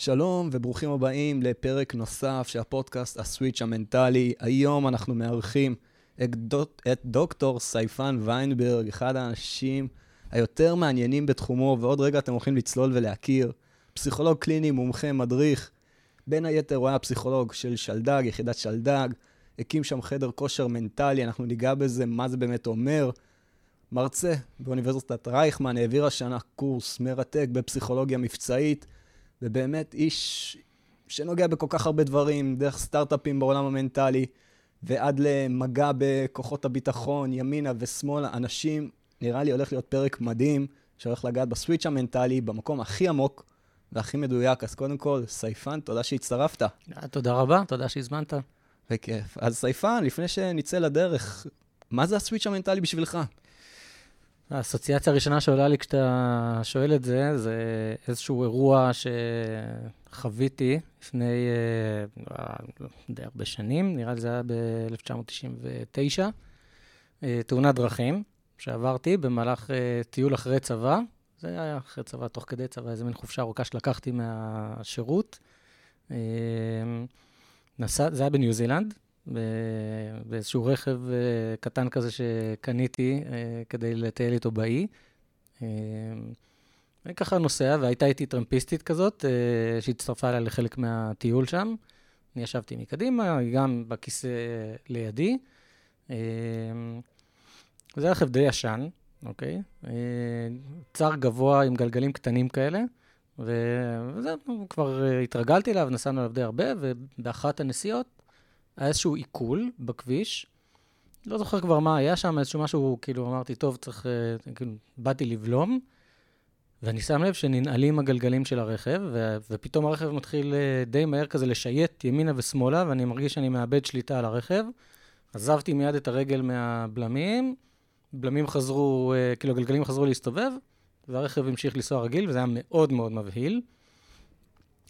שלום וברוכים הבאים לפרק נוסף של הפודקאסט הסוויץ' המנטלי. היום אנחנו מארחים את, דוק, את דוקטור סייפן ויינברג, אחד האנשים היותר מעניינים בתחומו, ועוד רגע אתם הולכים לצלול ולהכיר. פסיכולוג קליני, מומחה, מדריך. בין היתר הוא היה פסיכולוג של שלדג, יחידת שלדג. הקים שם חדר כושר מנטלי, אנחנו ניגע בזה, מה זה באמת אומר. מרצה באוניברסיטת רייכמן, העביר השנה קורס מרתק בפסיכולוגיה מבצעית. ובאמת איש שנוגע בכל כך הרבה דברים, דרך סטארט-אפים בעולם המנטלי, ועד למגע בכוחות הביטחון, ימינה ושמאלה, אנשים, נראה לי הולך להיות פרק מדהים, שהולך לגעת בסוויץ' המנטלי, במקום הכי עמוק והכי מדויק. אז קודם כל, סייפן, תודה שהצטרפת. תודה רבה, תודה שהזמנת. בכיף. אז סייפן, לפני שנצא לדרך, מה זה הסוויץ' המנטלי בשבילך? האסוציאציה הראשונה שעולה לי כשאתה שואל את זה, זה איזשהו אירוע שחוויתי לפני אה, די הרבה שנים, נראה לי זה היה ב-1999, אה, תאונת דרכים שעברתי במהלך אה, טיול אחרי צבא. זה היה אחרי צבא, תוך כדי צבא, איזה מין חופשה ארוכה שלקחתי מהשירות. נסע, זה היה בניו זילנד, באיזשהו רכב אה, קטן כזה שקניתי אה, כדי לטייל איתו באי. אה, אני ככה נוסע, והייתה איתי טרמפיסטית כזאת, שהצטרפה אליי לחלק מהטיול שם. אני ישבתי מקדימה, היא גם בכיסא לידי. זה רכב די ישן, אוקיי? צר גבוה עם גלגלים קטנים כאלה, וזה, כבר התרגלתי אליו, נסענו עליו די הרבה, ובאחת הנסיעות היה איזשהו עיכול בכביש. לא זוכר כבר מה היה שם, איזשהו משהו, כאילו אמרתי, טוב, צריך, אה, כאילו, באתי לבלום, ואני שם לב שננעלים הגלגלים של הרכב, ו- ופתאום הרכב מתחיל אה, די מהר כזה לשייט ימינה ושמאלה, ואני מרגיש שאני מאבד שליטה על הרכב. עזבתי מיד את הרגל מהבלמים, בלמים חזרו, אה, כאילו הגלגלים חזרו להסתובב, והרכב המשיך לנסוע רגיל, וזה היה מאוד מאוד מבהיל.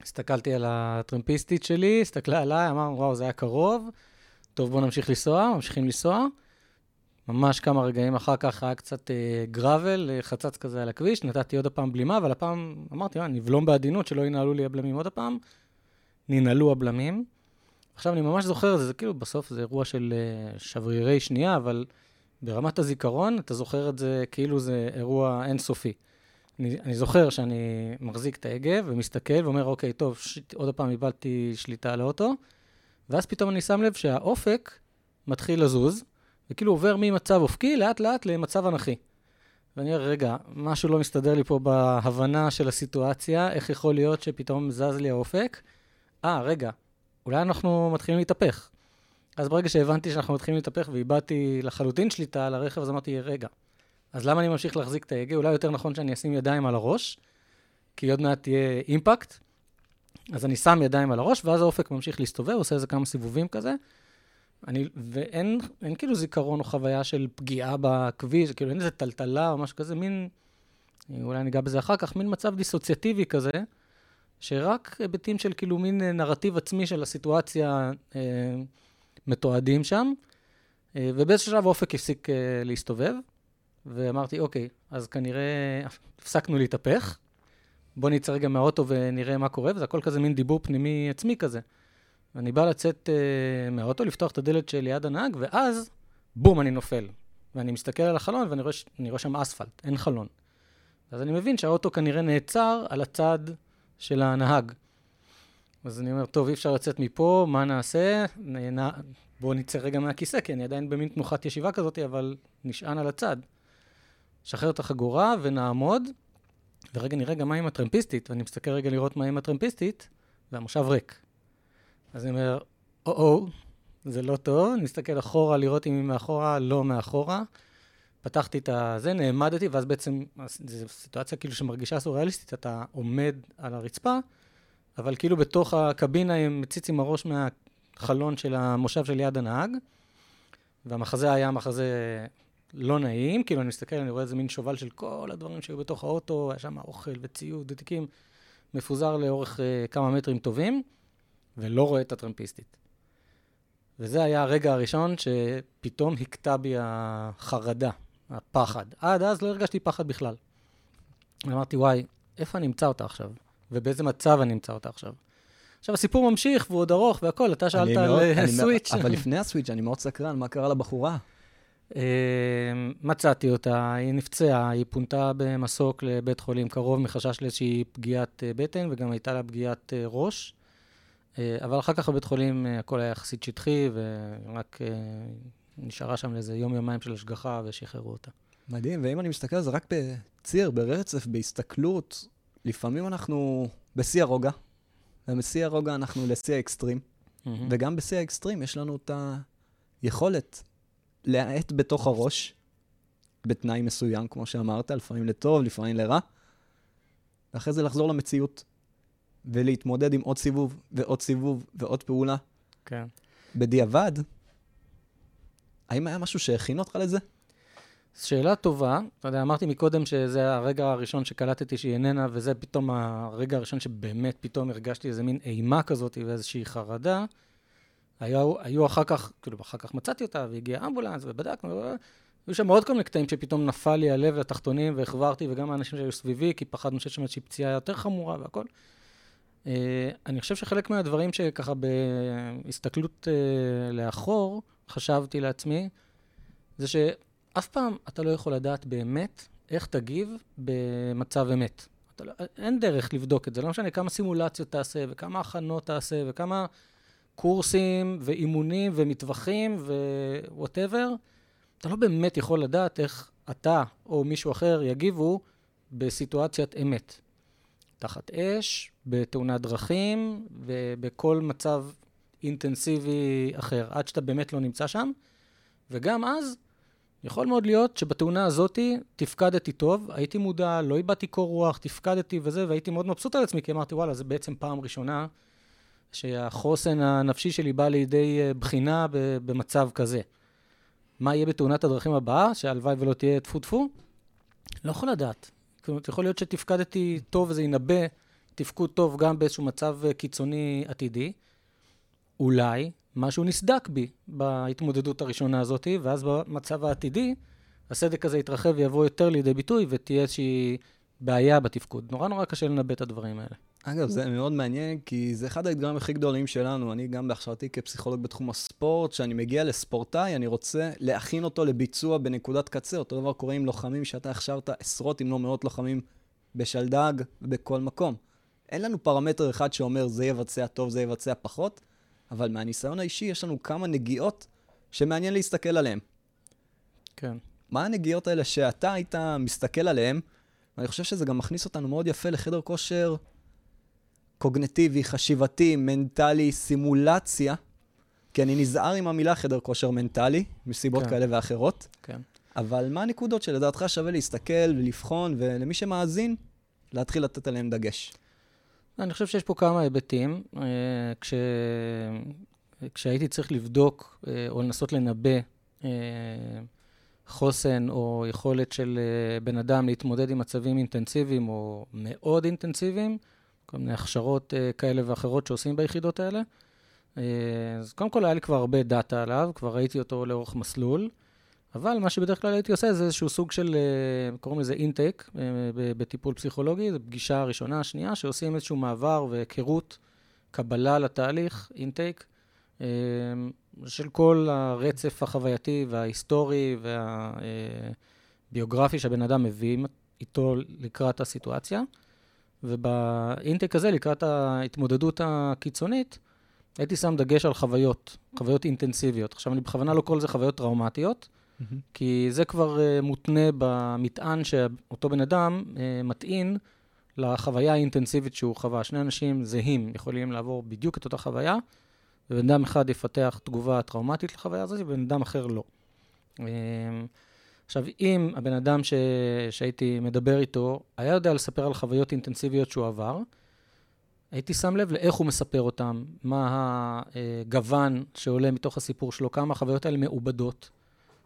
הסתכלתי על הטרמפיסטית שלי, הסתכלה עליי, אמרנו, וואו, זה היה קרוב. טוב, בואו נמשיך לנסוע, ממשיכים לנסוע. ממש כמה רגעים אחר כך היה קצת אה, גראבל, אה, חצץ כזה על הכביש, נתתי עוד הפעם בלימה, אבל הפעם אמרתי, מה, נבלום בעדינות, שלא ינהלו לי הבלמים עוד הפעם. ננעלו הבלמים. עכשיו, אני ממש זוכר, זה, זה כאילו, בסוף זה אירוע של אה, שברירי שנייה, אבל ברמת הזיכרון, אתה זוכר את זה כאילו זה אירוע אינסופי. אני, אני זוכר שאני מחזיק את ההגה ומסתכל ואומר, אוקיי, טוב, ש... עוד פעם איבדתי שליטה על האוטו, ואז פתאום אני שם לב שהאופק מתחיל לזוז, וכאילו עובר ממצב אופקי לאט-לאט למצב אנכי. ואני אומר, רגע, משהו לא מסתדר לי פה בהבנה של הסיטואציה, איך יכול להיות שפתאום זז לי האופק? אה, רגע, אולי אנחנו מתחילים להתהפך. אז ברגע שהבנתי שאנחנו מתחילים להתהפך ואיבדתי לחלוטין שליטה על הרכב, אז אמרתי, רגע, אז למה אני ממשיך להחזיק את ההגה? אולי יותר נכון שאני אשים ידיים על הראש, כי עוד מעט תהיה אימפקט. אז אני שם ידיים על הראש, ואז האופק ממשיך להסתובב, עושה איזה כמה סיבובים כזה. אני, ואין אין כאילו זיכרון או חוויה של פגיעה בכביש, כאילו אין איזה טלטלה או משהו כזה, מין, אולי ניגע בזה אחר כך, מין מצב דיסוציאטיבי כזה, שרק היבטים של כאילו מין נרטיב עצמי של הסיטואציה אה, מתועדים שם, אה, ובאיזשהו שלב האופק הפסיק אה, להסתובב. ואמרתי, אוקיי, אז כנראה הפסקנו להתהפך, בוא נצא רגע מהאוטו ונראה מה קורה, וזה הכל כזה מין דיבור פנימי עצמי כזה. ואני בא לצאת uh, מהאוטו, לפתוח את הדלת שליד הנהג, ואז, בום, אני נופל. ואני מסתכל על החלון ואני רואה, רואה שם אספלט, אין חלון. אז אני מבין שהאוטו כנראה נעצר על הצד של הנהג. אז אני אומר, טוב, אי אפשר לצאת מפה, מה נעשה? נ... בואו נצא רגע מהכיסא, כי אני עדיין במין תנוחת ישיבה כזאת, אבל נשען על הצד. שחרר את החגורה ונעמוד, ורגע נראה גם מה עם הטרמפיסטית, ואני מסתכל רגע לראות מה עם הטרמפיסטית, והמושב ריק. אז אני אומר, או-או, זה לא טוב, אני מסתכל אחורה לראות אם היא מאחורה, לא מאחורה. פתחתי את הזה, נעמדתי, ואז בעצם, זו סיטואציה כאילו שמרגישה סוריאליסטית, אתה עומד על הרצפה, אבל כאילו בתוך הקבינה הם מציץ עם הראש מהחלון של המושב של יד הנהג, והמחזה היה מחזה לא נעים, כאילו אני מסתכל, אני רואה איזה מין שובל של כל הדברים שהיו בתוך האוטו, היה שם אוכל וציוד ותיקים, מפוזר לאורך uh, כמה מטרים טובים, ולא רואה את הטרמפיסטית. וזה היה הרגע הראשון שפתאום הכתה בי החרדה, הפחד. עד אז לא הרגשתי פחד בכלל. אמרתי, וואי, איפה אני אמצא אותה עכשיו? ובאיזה מצב אני אמצא אותה עכשיו. עכשיו, הסיפור ממשיך, והוא עוד ארוך והכול, אתה שאלת על אה, סוויץ'. אבל לפני הסוויץ', אני מאוד סקרן, מה קרה לבחורה? אה, מצאתי אותה, היא נפצעה, היא פונתה במסוק לבית חולים קרוב מחשש לאיזושהי פגיעת אה, בטן, וגם הייתה לה פגיעת ראש. אבל אחר כך בבית חולים הכל היה יחסית שטחי, ורק נשארה שם לאיזה יום-יומיים של השגחה ושחררו אותה. מדהים, ואם אני מסתכל על זה רק בציר, ברצף, בהסתכלות, לפעמים אנחנו בשיא הרוגע, ובשיא הרוגע אנחנו לשיא האקסטרים, mm-hmm. וגם בשיא האקסטרים יש לנו את היכולת להאט בתוך הראש, בתנאי מסוים, כמו שאמרת, לפעמים לטוב, לפעמים לרע, ואחרי זה לחזור למציאות, ולהתמודד עם עוד סיבוב, ועוד סיבוב, ועוד פעולה. כן. בדיעבד, האם היה משהו שהכין אותך לזה? שאלה טובה. אתה יודע, אמרתי מקודם שזה הרגע הראשון שקלטתי שהיא איננה, וזה פתאום הרגע הראשון שבאמת פתאום הרגשתי איזה מין אימה כזאת ואיזושהי חרדה. היו, היו אחר כך, כאילו, אחר כך מצאתי אותה, והגיע אמבולנס, ובדקנו, היו שם עוד כל מיני קטעים שפתאום נפל לי הלב לתחתונים, והחברתי, וגם האנשים שהיו סביבי, כי פחדנו שיש שם איזושהי פציעה יותר חמורה והכל. Uh, אני חושב שחלק מהדברים שככה בהסתכלות uh, לאחור, חשבתי לעצמי, זה שאף פעם אתה לא יכול לדעת באמת איך תגיב במצב אמת. לא, אין דרך לבדוק את זה, לא משנה כמה סימולציות תעשה, וכמה הכנות תעשה, וכמה קורסים, ואימונים, ומטווחים, ו whatever, אתה לא באמת יכול לדעת איך אתה או מישהו אחר יגיבו בסיטואציית אמת. תחת אש, בתאונת דרכים, ובכל מצב אינטנסיבי אחר, עד שאתה באמת לא נמצא שם. וגם אז, יכול מאוד להיות שבתאונה הזאתי תפקדתי טוב, הייתי מודע, לא איבדתי קור רוח, תפקדתי וזה, והייתי מאוד מבסוט על עצמי, כי אמרתי, וואלה, זה בעצם פעם ראשונה שהחוסן הנפשי שלי בא לידי אה, בחינה במצב כזה. מה יהיה בתאונת הדרכים הבאה, שהלוואי ולא תהיה טפו טפו? לא יכול לדעת. אומרת, יכול להיות שתפקדתי טוב וזה ינבא תפקוד טוב גם באיזשהו מצב אה, קיצוני עתידי. אולי משהו נסדק בי בהתמודדות הראשונה הזאת, ואז במצב העתידי, הסדק הזה יתרחב ויבוא יותר לידי ביטוי, ותהיה איזושהי בעיה בתפקוד. נורא נורא קשה לנבא את הדברים האלה. אגב, זה מאוד מעניין, כי זה אחד האתגרים הכי גדולים שלנו. אני גם בהכשרתי כפסיכולוג בתחום הספורט, כשאני מגיע לספורטאי, אני רוצה להכין אותו לביצוע בנקודת קצה. אותו דבר קורה עם לוחמים שאתה הכשרת עשרות אם לא מאות לוחמים בשלדג ובכל מקום. אין לנו פרמטר אחד שאומר זה יבצע טוב, זה יבצע פחות, אבל מהניסיון האישי יש לנו כמה נגיעות שמעניין להסתכל עליהן. כן. מה הנגיעות האלה שאתה היית מסתכל עליהן, ואני חושב שזה גם מכניס אותנו מאוד יפה לחדר כושר קוגנטיבי, חשיבתי, מנטלי, סימולציה, כי אני נזהר עם המילה חדר כושר מנטלי, מסיבות כן. כאלה ואחרות. כן. אבל מה הנקודות שלדעתך שווה להסתכל ולבחון, ולמי שמאזין, להתחיל לתת עליהם דגש? אני חושב שיש פה כמה היבטים. אה, כש... כשהייתי צריך לבדוק אה, או לנסות לנבא אה, חוסן או יכולת של בן אדם להתמודד עם מצבים אינטנסיביים או מאוד אינטנסיביים, כל מיני הכשרות כאלה ואחרות שעושים ביחידות האלה. אז קודם כל היה לי כבר הרבה דאטה עליו, כבר ראיתי אותו לאורך מסלול. אבל מה שבדרך כלל הייתי עושה זה איזשהו סוג של, אה, קוראים לזה אינטייק אה, בטיפול פסיכולוגי, זו פגישה ראשונה, שנייה, שעושים איזשהו מעבר והיכרות, קבלה לתהליך, אינטייק, אה, של כל הרצף החווייתי וההיסטורי והביוגרפי שהבן אדם מביא איתו לקראת הסיטואציה. ובאינטייק הזה, לקראת ההתמודדות הקיצונית, הייתי שם דגש על חוויות, חוויות אינטנסיביות. עכשיו, אני בכוונה לא קורא לזה חוויות טראומטיות, Mm-hmm. כי זה כבר uh, מותנה במטען שאותו בן אדם uh, מטעין לחוויה האינטנסיבית שהוא חווה. שני אנשים זהים יכולים לעבור בדיוק את אותה חוויה, ובן אדם אחד יפתח תגובה טראומטית לחוויה הזאת, ובן אדם אחר לא. Uh, עכשיו, אם הבן אדם ש... שהייתי מדבר איתו היה יודע לספר על חוויות אינטנסיביות שהוא עבר, הייתי שם לב לאיך הוא מספר אותם, מה הגוון שעולה מתוך הסיפור שלו, כמה החוויות האלה מעובדות.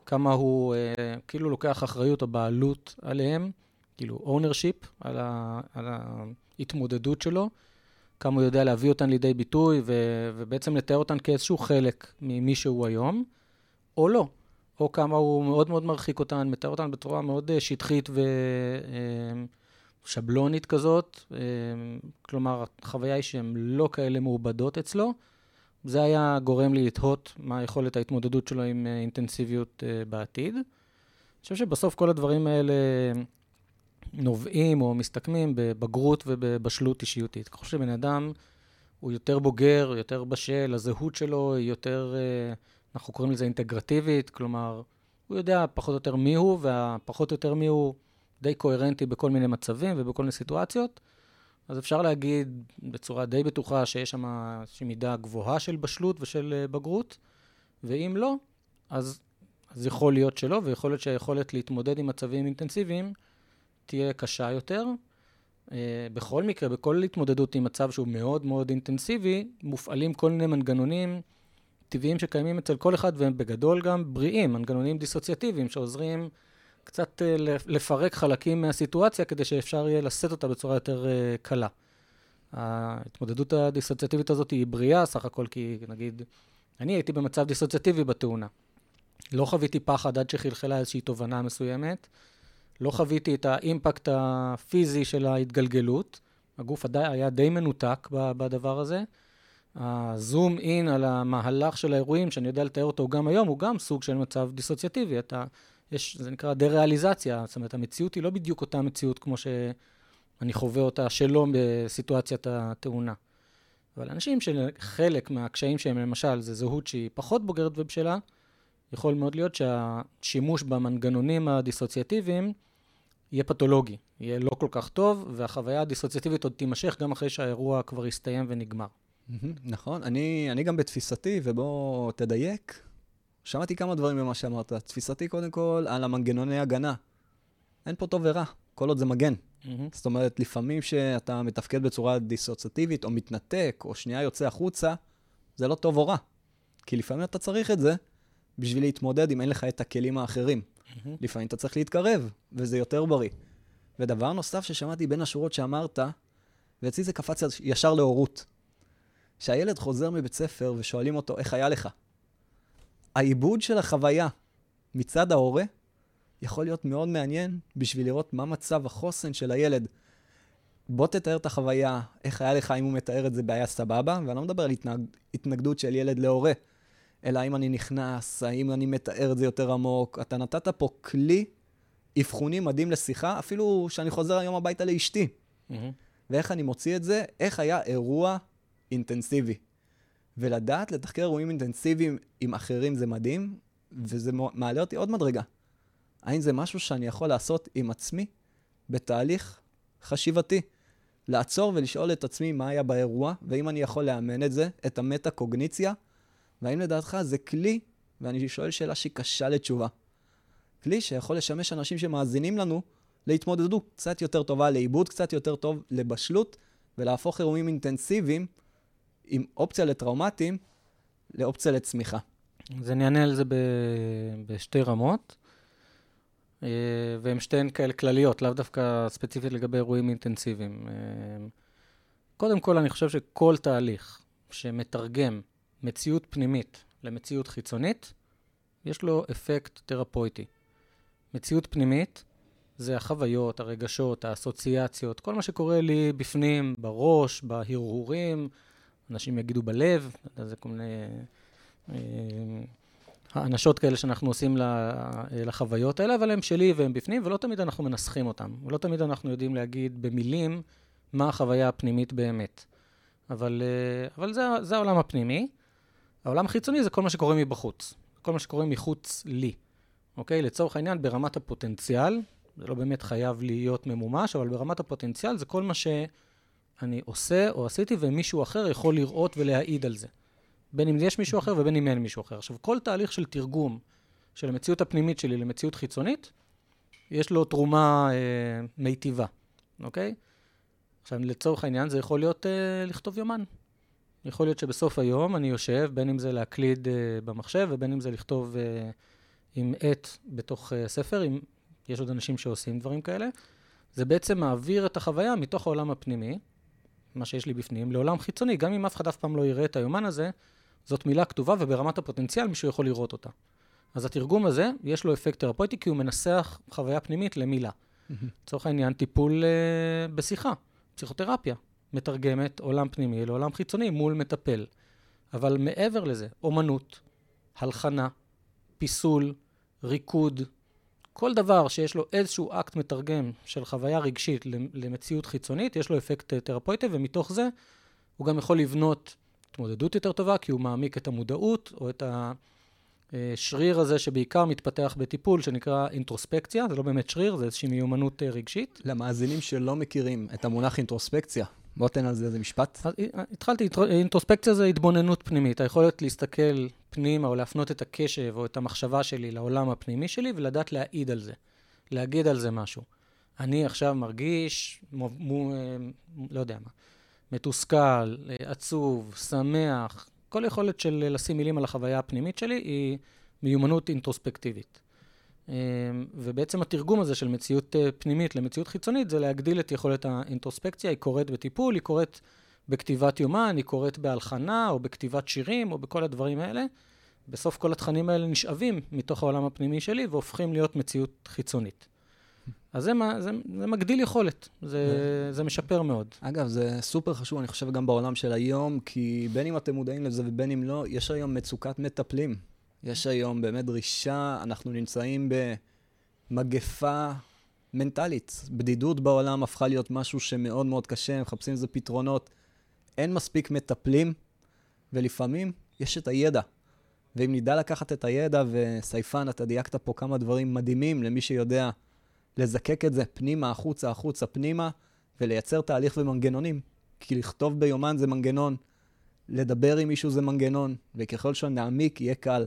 כמה הוא אה, כאילו לוקח אחריות או בעלות עליהם, כאילו ownership על, ה, על ההתמודדות שלו, כמה הוא יודע להביא אותן לידי ביטוי ו, ובעצם לתאר אותן כאיזשהו חלק ממי שהוא היום, או לא. או כמה הוא מאוד מאוד מרחיק אותן, מתאר אותן בצורה מאוד אה, שטחית ו, אה, כזאת, אה, כלומר, החוויה היא שהן לא כאלה מעובדות אצלו. זה היה גורם לי לתהות מה יכולת ההתמודדות שלו עם אינטנסיביות בעתיד. אני חושב שבסוף כל הדברים האלה נובעים או מסתכמים בבגרות ובבשלות אישיותית. ככל שבן אדם הוא יותר בוגר, יותר בשל, הזהות שלו היא יותר, אנחנו קוראים לזה אינטגרטיבית, כלומר, הוא יודע פחות או יותר מי הוא, והפחות או יותר מי הוא די קוהרנטי בכל מיני מצבים ובכל מיני סיטואציות. אז אפשר להגיד בצורה די בטוחה שיש שם איזושהי מידה גבוהה של בשלות ושל אה, בגרות, ואם לא, אז, אז יכול להיות שלא, ויכול להיות שהיכולת להתמודד עם מצבים אינטנסיביים תהיה קשה יותר. Uh, בכל מקרה, בכל התמודדות עם מצב שהוא מאוד מאוד אינטנסיבי, מופעלים כל מיני מנגנונים טבעיים שקיימים אצל כל אחד, והם בגדול גם בריאים, מנגנונים דיסוציאטיביים שעוזרים קצת uh, לפרק חלקים מהסיטואציה כדי שאפשר יהיה לשאת אותה בצורה יותר uh, קלה. ההתמודדות הדיסוציאטיבית הזאת היא בריאה סך הכל, כי נגיד, אני הייתי במצב דיסוציאטיבי בתאונה. לא חוויתי פחד עד שחלחלה איזושהי תובנה מסוימת. לא חוויתי את האימפקט הפיזי של ההתגלגלות. הגוף היה די מנותק בדבר הזה. הזום אין על המהלך של האירועים, שאני יודע לתאר אותו גם היום, הוא גם סוג של מצב דיסוציאטיבי. אתה, יש, זה נקרא דה-ריאליזציה, זאת אומרת, המציאות היא לא בדיוק אותה מציאות כמו שאני חווה אותה שלא בסיטואציית התאונה. אבל אנשים שחלק מהקשיים שהם, למשל, זה זהות שהיא פחות בוגרת ובשלה, יכול מאוד להיות שהשימוש במנגנונים הדיסוציאטיביים יהיה פתולוגי, יהיה לא כל כך טוב, והחוויה הדיסוציאטיבית עוד תימשך גם אחרי שהאירוע כבר יסתיים ונגמר. נכון, אני, אני גם בתפיסתי, ובוא תדייק. שמעתי כמה דברים ממה שאמרת. תפיסתי קודם כל על המנגנוני הגנה. אין פה טוב ורע, כל עוד זה מגן. Mm-hmm. זאת אומרת, לפעמים שאתה מתפקד בצורה דיסוציאטיבית, או מתנתק, או שנייה יוצא החוצה, זה לא טוב או רע. כי לפעמים אתה צריך את זה בשביל להתמודד אם אין לך את הכלים האחרים. Mm-hmm. לפעמים אתה צריך להתקרב, וזה יותר בריא. ודבר נוסף ששמעתי בין השורות שאמרת, ואצלי זה קפץ ישר להורות. שהילד חוזר מבית ספר ושואלים אותו, איך היה לך? העיבוד של החוויה מצד ההורה יכול להיות מאוד מעניין בשביל לראות מה מצב החוסן של הילד. בוא תתאר את החוויה, איך היה לך, אם הוא מתאר את זה בעיה סבבה, ואני לא מדבר על התנג... התנגדות של ילד להורה, אלא האם אני נכנס, האם אני מתאר את זה יותר עמוק. אתה נתת פה כלי אבחוני מדהים לשיחה, אפילו שאני חוזר היום הביתה לאשתי. Mm-hmm. ואיך אני מוציא את זה, איך היה אירוע אינטנסיבי. ולדעת לתחקר אירועים אינטנסיביים עם אחרים זה מדהים, וזה מעלה אותי עוד מדרגה. האם זה משהו שאני יכול לעשות עם עצמי בתהליך חשיבתי? לעצור ולשאול את עצמי מה היה באירוע, ואם אני יכול לאמן את זה, את המטה-קוגניציה, והאם לדעתך זה כלי, ואני שואל שאלה שהיא קשה לתשובה, כלי שיכול לשמש אנשים שמאזינים לנו להתמודדות קצת יותר טובה, לעיבוד קצת יותר טוב, לבשלות, ולהפוך אירועים אינטנסיביים עם אופציה לטראומטיים לאופציה לצמיחה. אז אני אענה על זה ב... בשתי רמות, אה, והן שתיהן כאלה כלליות, לאו דווקא ספציפית לגבי אירועים אינטנסיביים. אה, קודם כל, אני חושב שכל תהליך שמתרגם מציאות פנימית למציאות חיצונית, יש לו אפקט תרפויטי. מציאות פנימית זה החוויות, הרגשות, האסוציאציות, כל מה שקורה לי בפנים, בראש, בהרהורים, אנשים יגידו בלב, זה כל מיני אה, האנשות כאלה שאנחנו עושים לחוויות האלה, אבל הם שלי והם בפנים, ולא תמיד אנחנו מנסחים אותם, ולא תמיד אנחנו יודעים להגיד במילים מה החוויה הפנימית באמת. אבל, אה, אבל זה, זה העולם הפנימי. העולם החיצוני זה כל מה שקורה מבחוץ, כל מה שקורה מחוץ לי. אוקיי? לצורך העניין, ברמת הפוטנציאל, זה לא באמת חייב להיות ממומש, אבל ברמת הפוטנציאל זה כל מה שאני עושה או עשיתי ומישהו אחר יכול לראות ולהעיד על זה. בין אם יש מישהו אחר ובין אם אין מישהו אחר. עכשיו, כל תהליך של תרגום של המציאות הפנימית שלי למציאות חיצונית, יש לו תרומה אה, מיטיבה, אוקיי? עכשיו, לצורך העניין, זה יכול להיות אה, לכתוב יומן. יכול להיות שבסוף היום אני יושב, בין אם זה להקליד אה, במחשב ובין אם זה לכתוב אה, עם עט בתוך אה, ספר, עם יש עוד אנשים שעושים דברים כאלה, זה בעצם מעביר את החוויה מתוך העולם הפנימי, מה שיש לי בפנים, לעולם חיצוני. גם אם אף אחד אף פעם לא יראה את היומן הזה, זאת מילה כתובה וברמת הפוטנציאל מישהו יכול לראות אותה. אז התרגום הזה, יש לו אפקט תרפויטי כי הוא מנסח חוויה פנימית למילה. לצורך העניין, טיפול uh, בשיחה, פסיכותרפיה, מתרגמת עולם פנימי לעולם חיצוני מול מטפל. אבל מעבר לזה, אומנות, הלחנה, פיסול, ריקוד, כל דבר שיש לו איזשהו אקט מתרגם של חוויה רגשית למציאות חיצונית, יש לו אפקט אה, תרפויטי, ומתוך זה הוא גם יכול לבנות התמודדות יותר טובה, כי הוא מעמיק את המודעות, או את השריר הזה שבעיקר מתפתח בטיפול, שנקרא אינטרוספקציה, זה לא באמת שריר, זה איזושהי מיומנות אה, רגשית. למאזינים שלא מכירים את המונח אינטרוספקציה, בוא תן על זה איזה משפט. אה, התחלתי, אינטרוספקציה זה התבוננות פנימית, היכולת להסתכל פנימה או להפנות את הקשב או את המחשבה שלי לעולם הפנימי שלי ולדעת להעיד על זה, להגיד על זה משהו. אני עכשיו מרגיש, מו, מו, אה, לא יודע מה, מתוסכל, אה, עצוב, שמח, כל יכולת של לשים מילים על החוויה הפנימית שלי היא מיומנות אינטרוספקטיבית. ובעצם התרגום הזה של מציאות פנימית למציאות חיצונית זה להגדיל את יכולת האינטרוספקציה, היא קורית בטיפול, היא קורית בכתיבת יומן, היא קורית בהלחנה, או בכתיבת שירים, או בכל הדברים האלה. בסוף כל התכנים האלה נשאבים מתוך העולם הפנימי שלי והופכים להיות מציאות חיצונית. אז זה, זה, זה מגדיל יכולת, זה, זה משפר מאוד. אגב, זה סופר חשוב, אני חושב, גם בעולם של היום, כי בין אם אתם מודעים לזה ובין אם לא, יש היום מצוקת מטפלים. יש היום באמת דרישה, אנחנו נמצאים במגפה מנטלית. בדידות בעולם הפכה להיות משהו שמאוד מאוד קשה, מחפשים לזה פתרונות. אין מספיק מטפלים, ולפעמים יש את הידע. ואם נדע לקחת את הידע, וסייפן, אתה דייקת פה כמה דברים מדהימים למי שיודע לזקק את זה פנימה, החוצה, החוצה, פנימה, ולייצר תהליך ומנגנונים. כי לכתוב ביומן זה מנגנון, לדבר עם מישהו זה מנגנון, וככל שנעמיק יהיה קל.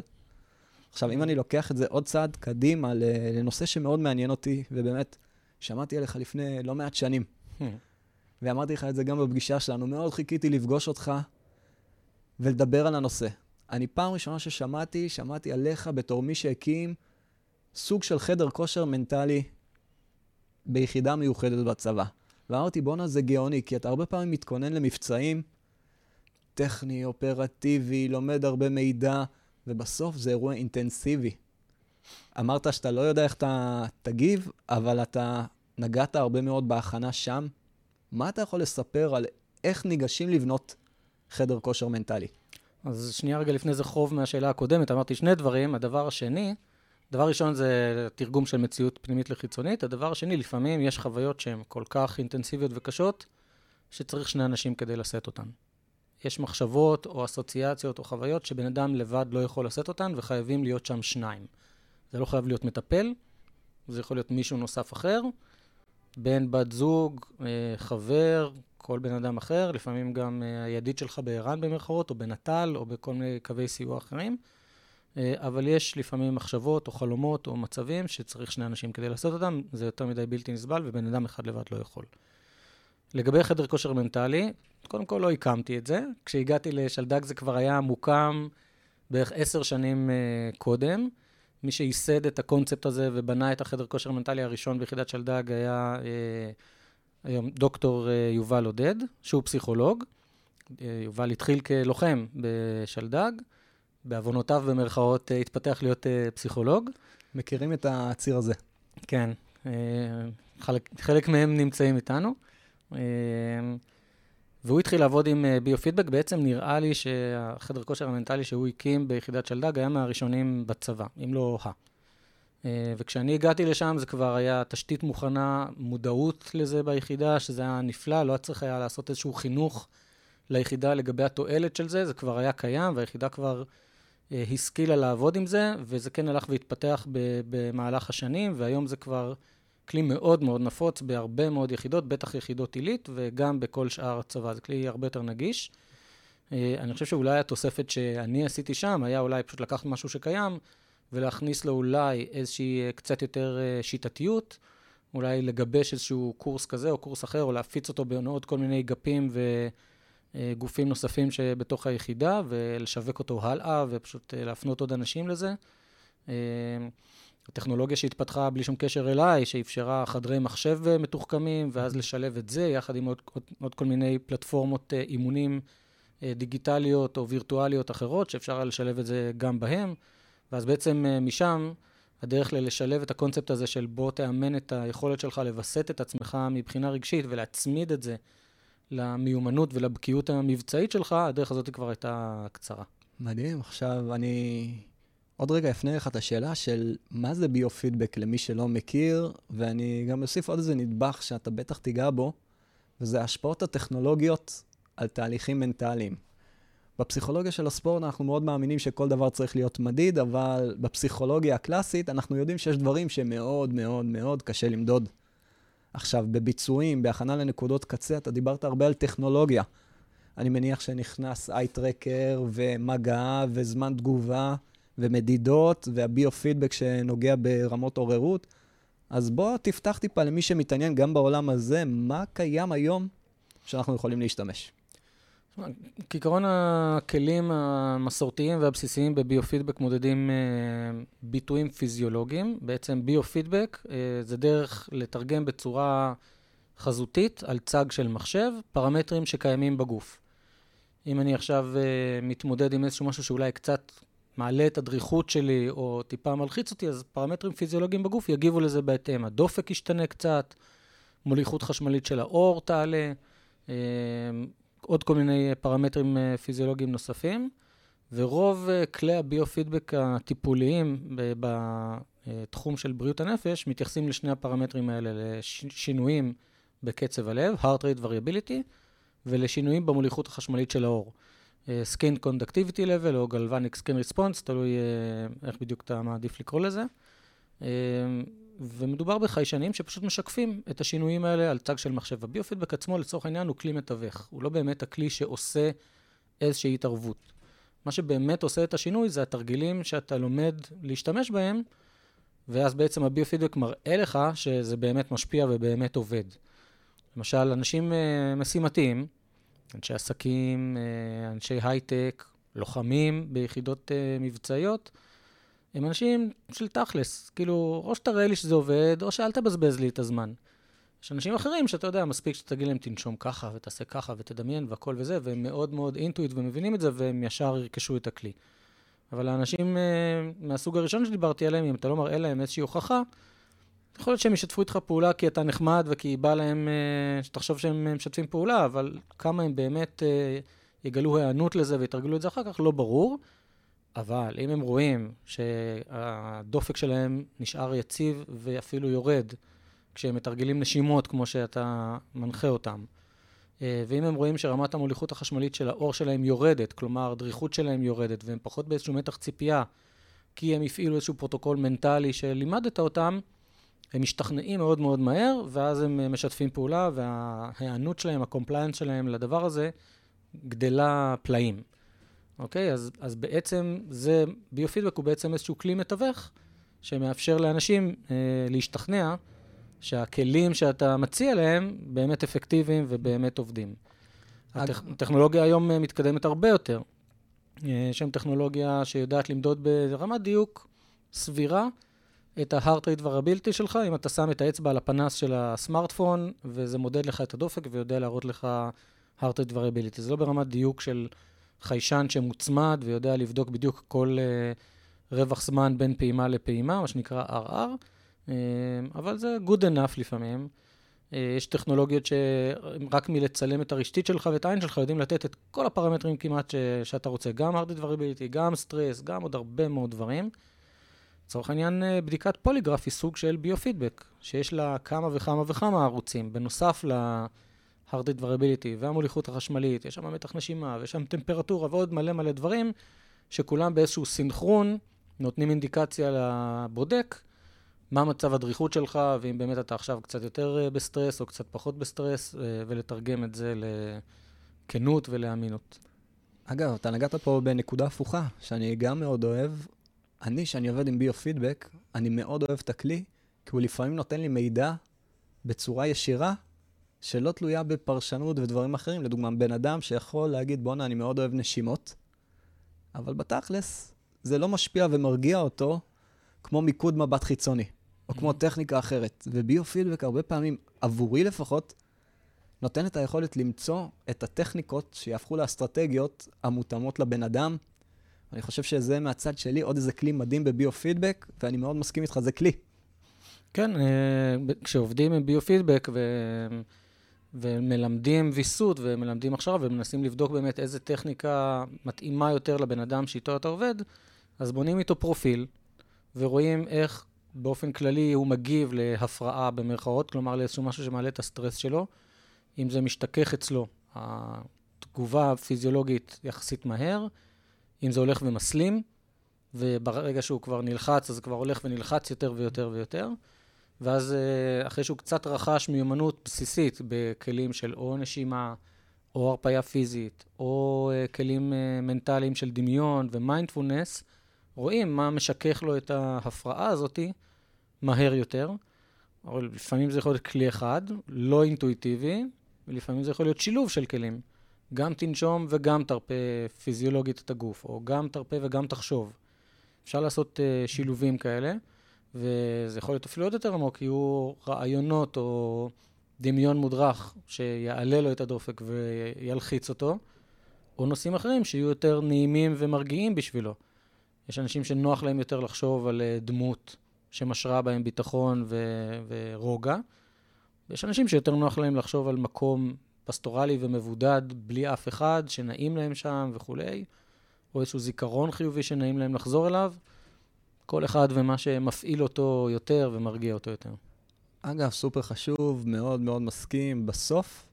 עכשיו, אם אני לוקח את זה עוד צעד קדימה לנושא שמאוד מעניין אותי, ובאמת, שמעתי עליך לפני לא מעט שנים. ואמרתי לך את זה גם בפגישה שלנו, מאוד חיכיתי לפגוש אותך ולדבר על הנושא. אני פעם ראשונה ששמעתי, שמעתי עליך בתור מי שהקים סוג של חדר כושר מנטלי ביחידה מיוחדת בצבא. ואמרתי, בואנה, זה גאוני, כי אתה הרבה פעמים מתכונן למבצעים טכני, אופרטיבי, לומד הרבה מידע, ובסוף זה אירוע אינטנסיבי. אמרת שאתה לא יודע איך אתה תגיב, אבל אתה נגעת הרבה מאוד בהכנה שם, מה אתה יכול לספר על איך ניגשים לבנות חדר כושר מנטלי? אז שנייה רגע לפני זה חוב מהשאלה הקודמת, אמרתי שני דברים. הדבר השני, דבר ראשון זה תרגום של מציאות פנימית לחיצונית. הדבר השני, לפעמים יש חוויות שהן כל כך אינטנסיביות וקשות, שצריך שני אנשים כדי לשאת אותן. יש מחשבות או אסוציאציות או חוויות שבן אדם לבד לא יכול לשאת אותן, וחייבים להיות שם שניים. זה לא חייב להיות מטפל, זה יכול להיות מישהו נוסף אחר, בן, בת זוג, אה, חבר, כל בן אדם אחר, לפעמים גם אה, הידיד שלך בער"ן במרכאות, או בנט"ל, או בכל מיני קווי סיוע אחרים. אה, אבל יש לפעמים מחשבות או חלומות או מצבים שצריך שני אנשים כדי לעשות אותם, זה יותר מדי בלתי נסבל, ובן אדם אחד לבד לא יכול. לגבי חדר כושר מנטלי, קודם כל לא הקמתי את זה. כשהגעתי לשלדג זה כבר היה מוקם בערך עשר שנים קודם. מי שייסד את הקונספט הזה ובנה את החדר כושר מנטלי הראשון ביחידת שלדג היה אה, היום דוקטור אה, יובל עודד, שהוא פסיכולוג. אה, יובל התחיל כלוחם בשלדג, בעוונותיו במרכאות אה, התפתח להיות אה, פסיכולוג. מכירים את הציר הזה. כן, אה, חלק, חלק מהם נמצאים איתנו. אה, והוא התחיל לעבוד עם אה, ביו-פידבק, בעצם נראה לי שהחדר כושר המנטלי שהוא הקים ביחידת שלדג היה מהראשונים בצבא, אם לא ה. אה, וכשאני הגעתי לשם זה כבר היה תשתית מוכנה, מודעות לזה ביחידה, שזה היה נפלא, לא צריך היה לעשות איזשהו חינוך ליחידה לגבי התועלת של זה, זה כבר היה קיים, והיחידה כבר אה, השכילה לעבוד עם זה, וזה כן הלך והתפתח במהלך השנים, והיום זה כבר... כלי מאוד מאוד נפוץ בהרבה מאוד יחידות, בטח יחידות עילית, וגם בכל שאר הצבא. זה כלי הרבה יותר נגיש. אה, אני חושב שאולי התוספת שאני עשיתי שם, היה אולי פשוט לקחת משהו שקיים, ולהכניס לו אולי איזושהי אה, קצת יותר אה, שיטתיות, אולי לגבש איזשהו קורס כזה או קורס אחר, או להפיץ אותו בעוד כל מיני גפים וגופים נוספים שבתוך היחידה, ולשווק אותו הלאה, ופשוט להפנות עוד אנשים לזה. הטכנולוגיה שהתפתחה בלי שום קשר אליי, שאפשרה חדרי מחשב מתוחכמים, ואז לשלב את זה יחד עם עוד, עוד, עוד כל מיני פלטפורמות אה, אימונים אה, דיגיטליות או וירטואליות אחרות, שאפשר לשלב את זה גם בהם. ואז בעצם אה, משם הדרך לשלב את הקונספט הזה של בוא תאמן את היכולת שלך לווסת את עצמך מבחינה רגשית ולהצמיד את זה למיומנות ולבקיאות המבצעית שלך, הדרך הזאת כבר הייתה קצרה. מדהים. עכשיו אני עוד רגע אפנה לך את השאלה של מה זה ביו-פידבק למי שלא מכיר, ואני גם אוסיף עוד איזה נדבך שאתה בטח תיגע בו, וזה ההשפעות הטכנולוגיות על תהליכים מנטליים. בפסיכולוגיה של הספורט אנחנו מאוד מאמינים שכל דבר צריך להיות מדיד, אבל בפסיכולוגיה הקלאסית אנחנו יודעים שיש דברים שמאוד מאוד מאוד קשה למדוד. עכשיו, בביצועים, בהכנה לנקודות קצה, אתה דיברת הרבה על טכנולוגיה. אני מניח שנכנס אייטרקר ומגע וזמן תגובה ומדידות והביו-פידבק שנוגע ברמות עוררות. אז בוא תפתח טיפה למי שמתעניין גם בעולם הזה, מה קיים היום שאנחנו יכולים להשתמש. כעיקרון הכלים המסורתיים והבסיסיים בביו-פידבק מודדים uh, ביטויים פיזיולוגיים. בעצם ביו-פידבק uh, זה דרך לתרגם בצורה חזותית על צג של מחשב פרמטרים שקיימים בגוף. אם אני עכשיו uh, מתמודד עם איזשהו משהו שאולי קצת מעלה את הדריכות שלי או טיפה מלחיץ אותי, אז פרמטרים פיזיולוגיים בגוף יגיבו לזה בהתאם. הדופק ישתנה קצת, מוליכות חשמלית של האור תעלה. Uh, עוד כל מיני פרמטרים אה, פיזיולוגיים נוספים, ורוב אה, כלי הביו-פידבק הטיפוליים בתחום של בריאות הנפש מתייחסים לשני הפרמטרים האלה, לשינויים בקצב הלב, heart rate variability, ולשינויים במוליכות החשמלית של האור. אה, skin conductivity level או galvanic skin response, תלוי איך בדיוק אתה מעדיף לקרוא לזה. ומדובר בחיישנים שפשוט משקפים את השינויים האלה על צג של מחשב. הביופידבק עצמו, לצורך העניין, הוא כלי מתווך. הוא לא באמת הכלי שעושה איזושהי התערבות. מה שבאמת עושה את השינוי זה התרגילים שאתה לומד להשתמש בהם, ואז בעצם הביופידבק מראה לך שזה באמת משפיע ובאמת עובד. למשל, אנשים משימתיים, אנשי עסקים, uh, אנשי הייטק, לוחמים ביחידות uh, מבצעיות, הם אנשים של תכלס. כאילו, או שתראה לי שזה עובד, או שאל תבזבז לי את הזמן. יש אנשים אחרים שאתה יודע, מספיק שתגיד להם, תנשום ככה, ותעשה ככה, ותדמיין, והכל וזה, והם מאוד מאוד אינטואיט ומבינים את זה, והם ישר ירכשו את הכלי. אבל האנשים אה, מהסוג הראשון שדיברתי עליהם, אם אתה לא מראה להם איזושהי הוכחה, יכול להיות שהם ישתפו איתך פעולה כי אתה נחמד וכי בא להם אה, שתחשוב שהם משתפים פעולה, אבל כמה הם באמת אה, יגלו היענות לזה ויתרגלו את זה אחר כך, לא ברור. אבל אם הם רואים שהדופק שלהם נשאר יציב ואפילו יורד, כשהם מתרגלים נשימות כמו שאתה מנחה אותם, אה, ואם הם רואים שרמת המוליכות החשמלית של האור שלהם יורדת, כלומר, דריכות שלהם יורדת, והם פחות באיזשהו מתח ציפייה, כי הם הפעילו איזשהו פרוטוקול מנטלי שלימדת אותם, הם משתכנעים מאוד מאוד מהר, ואז הם אה, משתפים פעולה, וההיענות שלהם, ה compliance שלהם לדבר הזה, גדלה פלאים. אוקיי? אז, אז בעצם זה, ביופידבק הוא בעצם איזשהו כלי מתווך שמאפשר לאנשים אה, להשתכנע שהכלים שאתה מציע להם באמת אפקטיביים ובאמת עובדים. הטכנולוגיה היום אה, מתקדמת הרבה יותר. אה, יש שם טכנולוגיה שיודעת למדוד ברמת דיוק סבירה את ה-heart rate variability שלך, אם אתה שם את האצבע על הפנס של הסמארטפון, וזה מודד לך את הדופק ויודע להראות לך heart rate variability. זה לא ברמת דיוק של חיישן שמוצמד ויודע לבדוק בדיוק כל uh, רווח זמן בין פעימה לפעימה, מה שנקרא RR, אה, אבל זה good enough לפעמים. Uh, יש טכנולוגיות שרק מלצלם את הרשתית שלך ואת העין שלך יודעים לתת את כל הפרמטרים כמעט ש... שאתה רוצה, גם heart variability, גם סטרס, גם עוד הרבה מאוד דברים. לצורך העניין, בדיקת פוליגרף היא סוג של ביו-פידבק, שיש לה כמה וכמה וכמה ערוצים, בנוסף ל... heart rate variability והמוליכות החשמלית, יש שם מתח נשימה ויש שם טמפרטורה ועוד מלא מלא דברים, שכולם באיזשהו סינכרון נותנים אינדיקציה לבודק מה מצב הדריכות שלך, ואם באמת אתה עכשיו קצת יותר אה, בסטרס או קצת פחות בסטרס, אה, ולתרגם את זה לכנות ולאמינות. אגב, אתה נגעת פה בנקודה הפוכה, שאני גם מאוד אוהב. אני, שאני עובד עם ביו-פידבק, אני מאוד אוהב את הכלי, כי הוא לפעמים נותן לי מידע בצורה ישירה שלא תלויה בפרשנות ודברים אחרים. לדוגמה, בן אדם שיכול להגיד, בואנה, אני מאוד אוהב נשימות, אבל בתכלס, זה לא משפיע ומרגיע אותו כמו מיקוד מבט חיצוני, או כמו mm-hmm. טכניקה אחרת. וביו-פילדבק הרבה פעמים, עבורי לפחות, נותן את היכולת למצוא את הטכניקות שיהפכו לאסטרטגיות המותאמות לבן אדם, אני חושב שזה מהצד שלי עוד איזה כלי מדהים בביו-פידבק, ואני מאוד מסכים איתך, זה כלי. כן, אה, כשעובדים עם ביו-פידבק ו... ומלמדים ויסות ומלמדים הכשרה ומנסים לבדוק באמת איזה טכניקה מתאימה יותר לבן אדם שאיתו אתה עובד, אז בונים איתו פרופיל ורואים איך באופן כללי הוא מגיב להפרעה במרכאות, כלומר לאיזשהו משהו שמעלה את הסטרס שלו. אם זה משתכך אצלו, התגובה הפיזיולוגית יחסית מהר, אם זה הולך ומסלים, וברגע שהוא כבר נלחץ, אז זה כבר הולך ונלחץ יותר ויותר ויותר. ואז אה, אחרי שהוא קצת רכש מיומנות בסיסית בכלים של או נשימה, או הרפיה פיזית, או אה, כלים אה, מנטליים של דמיון ומיינדפולנס, רואים מה משכך לו את ההפרעה הזאתי מהר יותר. אבל לפעמים זה יכול להיות כלי אחד, לא אינטואיטיבי, ולפעמים זה יכול להיות שילוב של כלים. גם תנשום וגם תרפה פיזיולוגית את הגוף, או גם תרפה וגם תחשוב. אפשר לעשות uh, שילובים כאלה, וזה יכול להיות אפילו עוד יותר עמוק, יהיו רעיונות או דמיון מודרך שיעלה לו את הדופק וילחיץ אותו, או נושאים אחרים שיהיו יותר נעימים ומרגיעים בשבילו. יש אנשים שנוח להם יותר לחשוב על uh, דמות שמשרה בהם ביטחון ו- ורוגע, ויש אנשים שיותר נוח להם לחשוב על מקום פסטורלי ומבודד, בלי אף אחד, שנעים להם שם וכולי, או איזשהו זיכרון חיובי שנעים להם לחזור אליו. כל אחד ומה שמפעיל אותו יותר ומרגיע אותו יותר. אגב, סופר חשוב, מאוד מאוד מסכים. בסוף,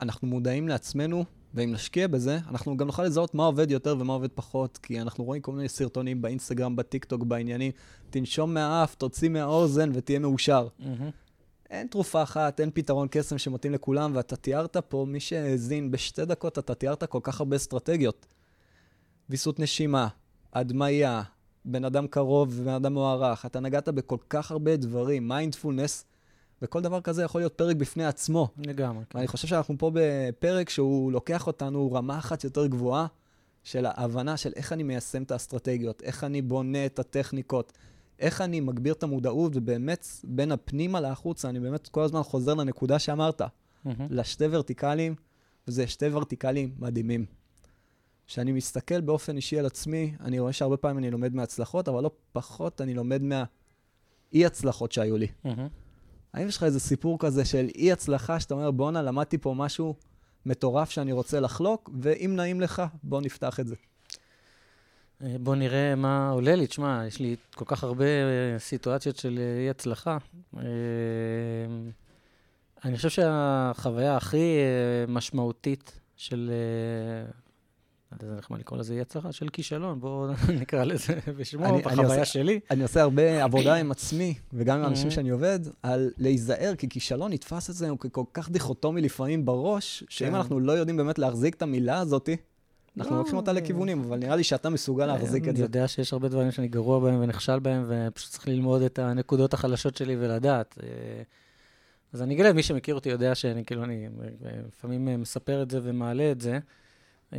אנחנו מודעים לעצמנו, ואם נשקיע בזה, אנחנו גם נוכל לזהות מה עובד יותר ומה עובד פחות, כי אנחנו רואים כל מיני סרטונים באינסטגרם, בטיקטוק, בעניינים. תנשום מהאף, תוציא מהאוזן ותהיה מאושר. Mm-hmm. אין תרופה אחת, אין פתרון קסם שמתאים לכולם, ואתה תיארת פה, מי שהאזין בשתי דקות, אתה תיארת כל כך הרבה אסטרטגיות. ויסות נשימה, הדמיה, בן אדם קרוב ובן אדם מוערך, אתה נגעת בכל כך הרבה דברים, מיינדפולנס, וכל דבר כזה יכול להיות פרק בפני עצמו. לגמרי. כן. ואני חושב שאנחנו פה בפרק שהוא לוקח אותנו רמה אחת יותר גבוהה של ההבנה של איך אני מיישם את האסטרטגיות, איך אני בונה את הטכניקות, איך אני מגביר את המודעות, ובאמת, בין הפנימה לחוצה, אני באמת כל הזמן חוזר לנקודה שאמרת, mm-hmm. לשתי ורטיקלים, וזה שתי ורטיקלים מדהימים. כשאני מסתכל באופן אישי על עצמי, אני רואה שהרבה פעמים אני לומד מהצלחות, אבל לא פחות אני לומד מהאי-הצלחות שהיו לי. Mm-hmm. האם יש לך איזה סיפור כזה של אי-הצלחה, שאתה אומר, בואנה, למדתי פה משהו מטורף שאני רוצה לחלוק, ואם נעים לך, בוא נפתח את זה. אה, בוא נראה מה עולה לי. תשמע, יש לי כל כך הרבה אה, סיטואציות של אה, אי-הצלחה. אני חושב שהחוויה הכי משמעותית של... לא יודע, זה נחמד לקרוא לזה אי-הצלחה, של כישלון, בואו נקרא לזה בשמו, בחוויה שלי. אני עושה הרבה עבודה עם עצמי, וגם עם אנשים שאני עובד, על להיזהר, כי כישלון נתפס אצלנו ככל כך דיכוטומי לפעמים בראש, שאם כן. אנחנו לא יודעים באמת להחזיק את המילה הזאתי, אנחנו לוקחים אותה לכיוונים, אבל נראה לי שאתה מסוגל להחזיק את זה. אני יודע שיש הרבה דברים שאני גרוע בהם ונכשל בהם, ופשוט צריך ללמוד את הנקודות החלשות שלי ולדעת. אה, אז אני אגיד מי שמכיר אותי יודע שאני, כאילו, אני לפעמים מספר את זה ומעלה את זה. אה,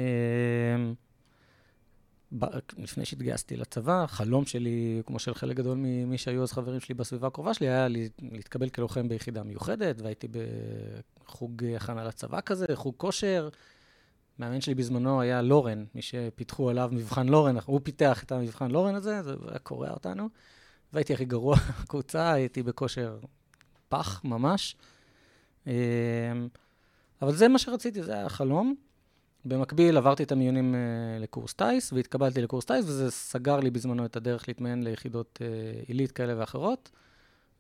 לפני שהתגייסתי לצבא, החלום שלי, כמו של חלק גדול ממי שהיו אז חברים שלי בסביבה הקרובה שלי, היה להתקבל כלוחם ביחידה מיוחדת, והייתי בחוג הכנה לצבא כזה, חוג כושר. מאמן שלי בזמנו היה לורן, מי שפיתחו עליו מבחן לורן, הוא פיתח את המבחן לורן הזה, זה היה קורע אותנו. והייתי הכי גרוע בקבוצה, הייתי בכושר פח ממש. אמ, אבל זה מה שרציתי, זה היה החלום. במקביל עברתי את המיונים uh, לקורס טיס, והתקבלתי לקורס טיס, וזה סגר לי בזמנו את הדרך להתמיין ליחידות uh, עילית כאלה ואחרות.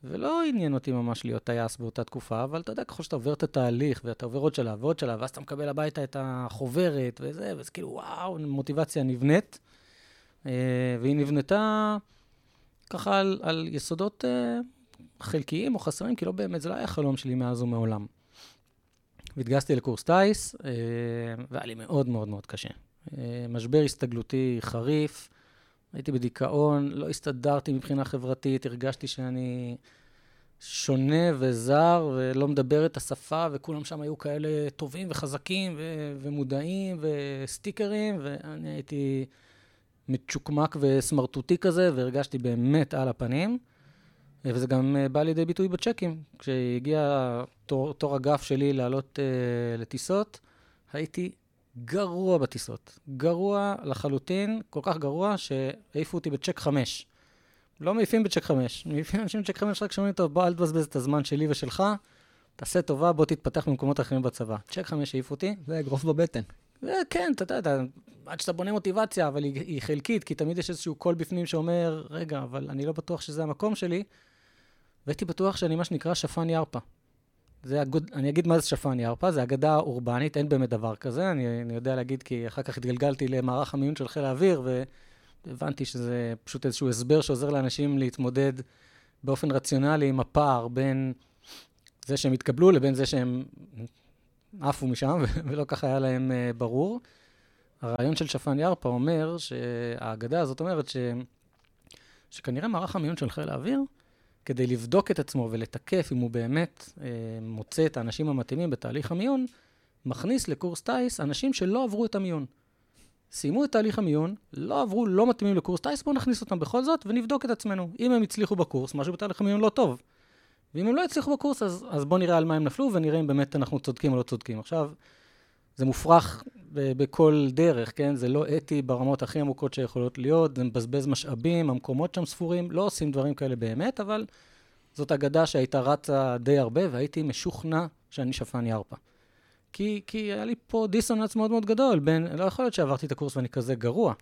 ולא עניין אותי ממש להיות טייס באותה תקופה, אבל אתה יודע, ככל שאתה עובר את התהליך, ואתה עובר עוד שלב ועוד שלב, ואז אתה מקבל הביתה את החוברת וזה, וזה כאילו, וואו, מוטיבציה נבנית. Uh, והיא נבנתה ככה על, על יסודות uh, חלקיים או חסרים, כי לא באמת, זה לא היה חלום שלי מאז ומעולם. והתגייסתי לקורס טיס, uh, והיה לי מאוד מאוד מאוד קשה. משבר הסתגלותי חריף, הייתי בדיכאון, לא הסתדרתי מבחינה חברתית, הרגשתי שאני שונה וזר ולא מדבר את השפה, וכולם שם היו כאלה טובים וחזקים ו- ומודעים וסטיקרים, ואני הייתי מצ'וקמק וסמרטוטי כזה, והרגשתי באמת על הפנים. וזה גם אה, בא לידי ביטוי בצ'קים. כשהגיע תור, תור הגף שלי לעלות uh, לטיסות, הייתי גרוע בטיסות. גרוע לחלוטין, כל כך גרוע שהעיפו אותי בצ'ק 5. לא מעיפים בצ'ק 5, מעיפים אנשים בצ'ק 5 רק שאומרים, טוב, בוא אל תבזבז את הזמן שלי ושלך, תעשה טובה, בוא תתפתח במקומות אחרים בצבא. צ'ק 5 העיף אותי. זה אגרוף בבטן. כן, אתה יודע, עד שאתה בונה מוטיבציה, אבל היא, היא חלקית, כי תמיד יש איזשהו קול בפנים שאומר, רגע, אבל אני לא בטוח שזה המקום שלי, והייתי בטוח שאני מה שנקרא שפן ירפה. זה הגוד... אני אגיד מה זה שפן ירפה, זה אגדה אורבנית, אין באמת דבר כזה, אני, אני יודע להגיד כי אחר כך התגלגלתי למערך המיון של חיל האוויר, והבנתי שזה פשוט איזשהו הסבר שעוזר לאנשים להתמודד באופן רציונלי עם הפער בין זה שהם התקבלו לבין זה שהם עפו משם, ולא ככה היה להם uh, ברור. הרעיון של שפן ירפה אומר, שהאגדה הזאת אומרת ש... שכנראה מערך המיון של חיל האוויר, כדי לבדוק את עצמו ולתקף אם הוא באמת אה, מוצא את האנשים המתאימים בתהליך המיון, מכניס לקורס טיס אנשים שלא עברו את המיון. סיימו את תהליך המיון, לא עברו, לא מתאימים לקורס טיס, בואו נכניס אותם בכל זאת ונבדוק את עצמנו. אם הם הצליחו בקורס, משהו בתהליך המיון לא טוב. ואם הם לא הצליחו בקורס, אז, אז בואו נראה על מה הם נפלו ונראה אם באמת אנחנו צודקים או לא צודקים. עכשיו, זה מופרך בכל דרך, כן? זה לא אתי ברמות הכי עמוקות שיכולות להיות, זה מבזבז משאבים, המקומות שם ספורים, לא עושים דברים כאלה באמת, אבל זאת אגדה שהייתה רצה די הרבה, והייתי משוכנע שאני שפן ירפה. כי, כי היה לי פה דיסוננס מאוד מאוד גדול בין, לא יכול להיות שעברתי את הקורס ואני כזה גרוע.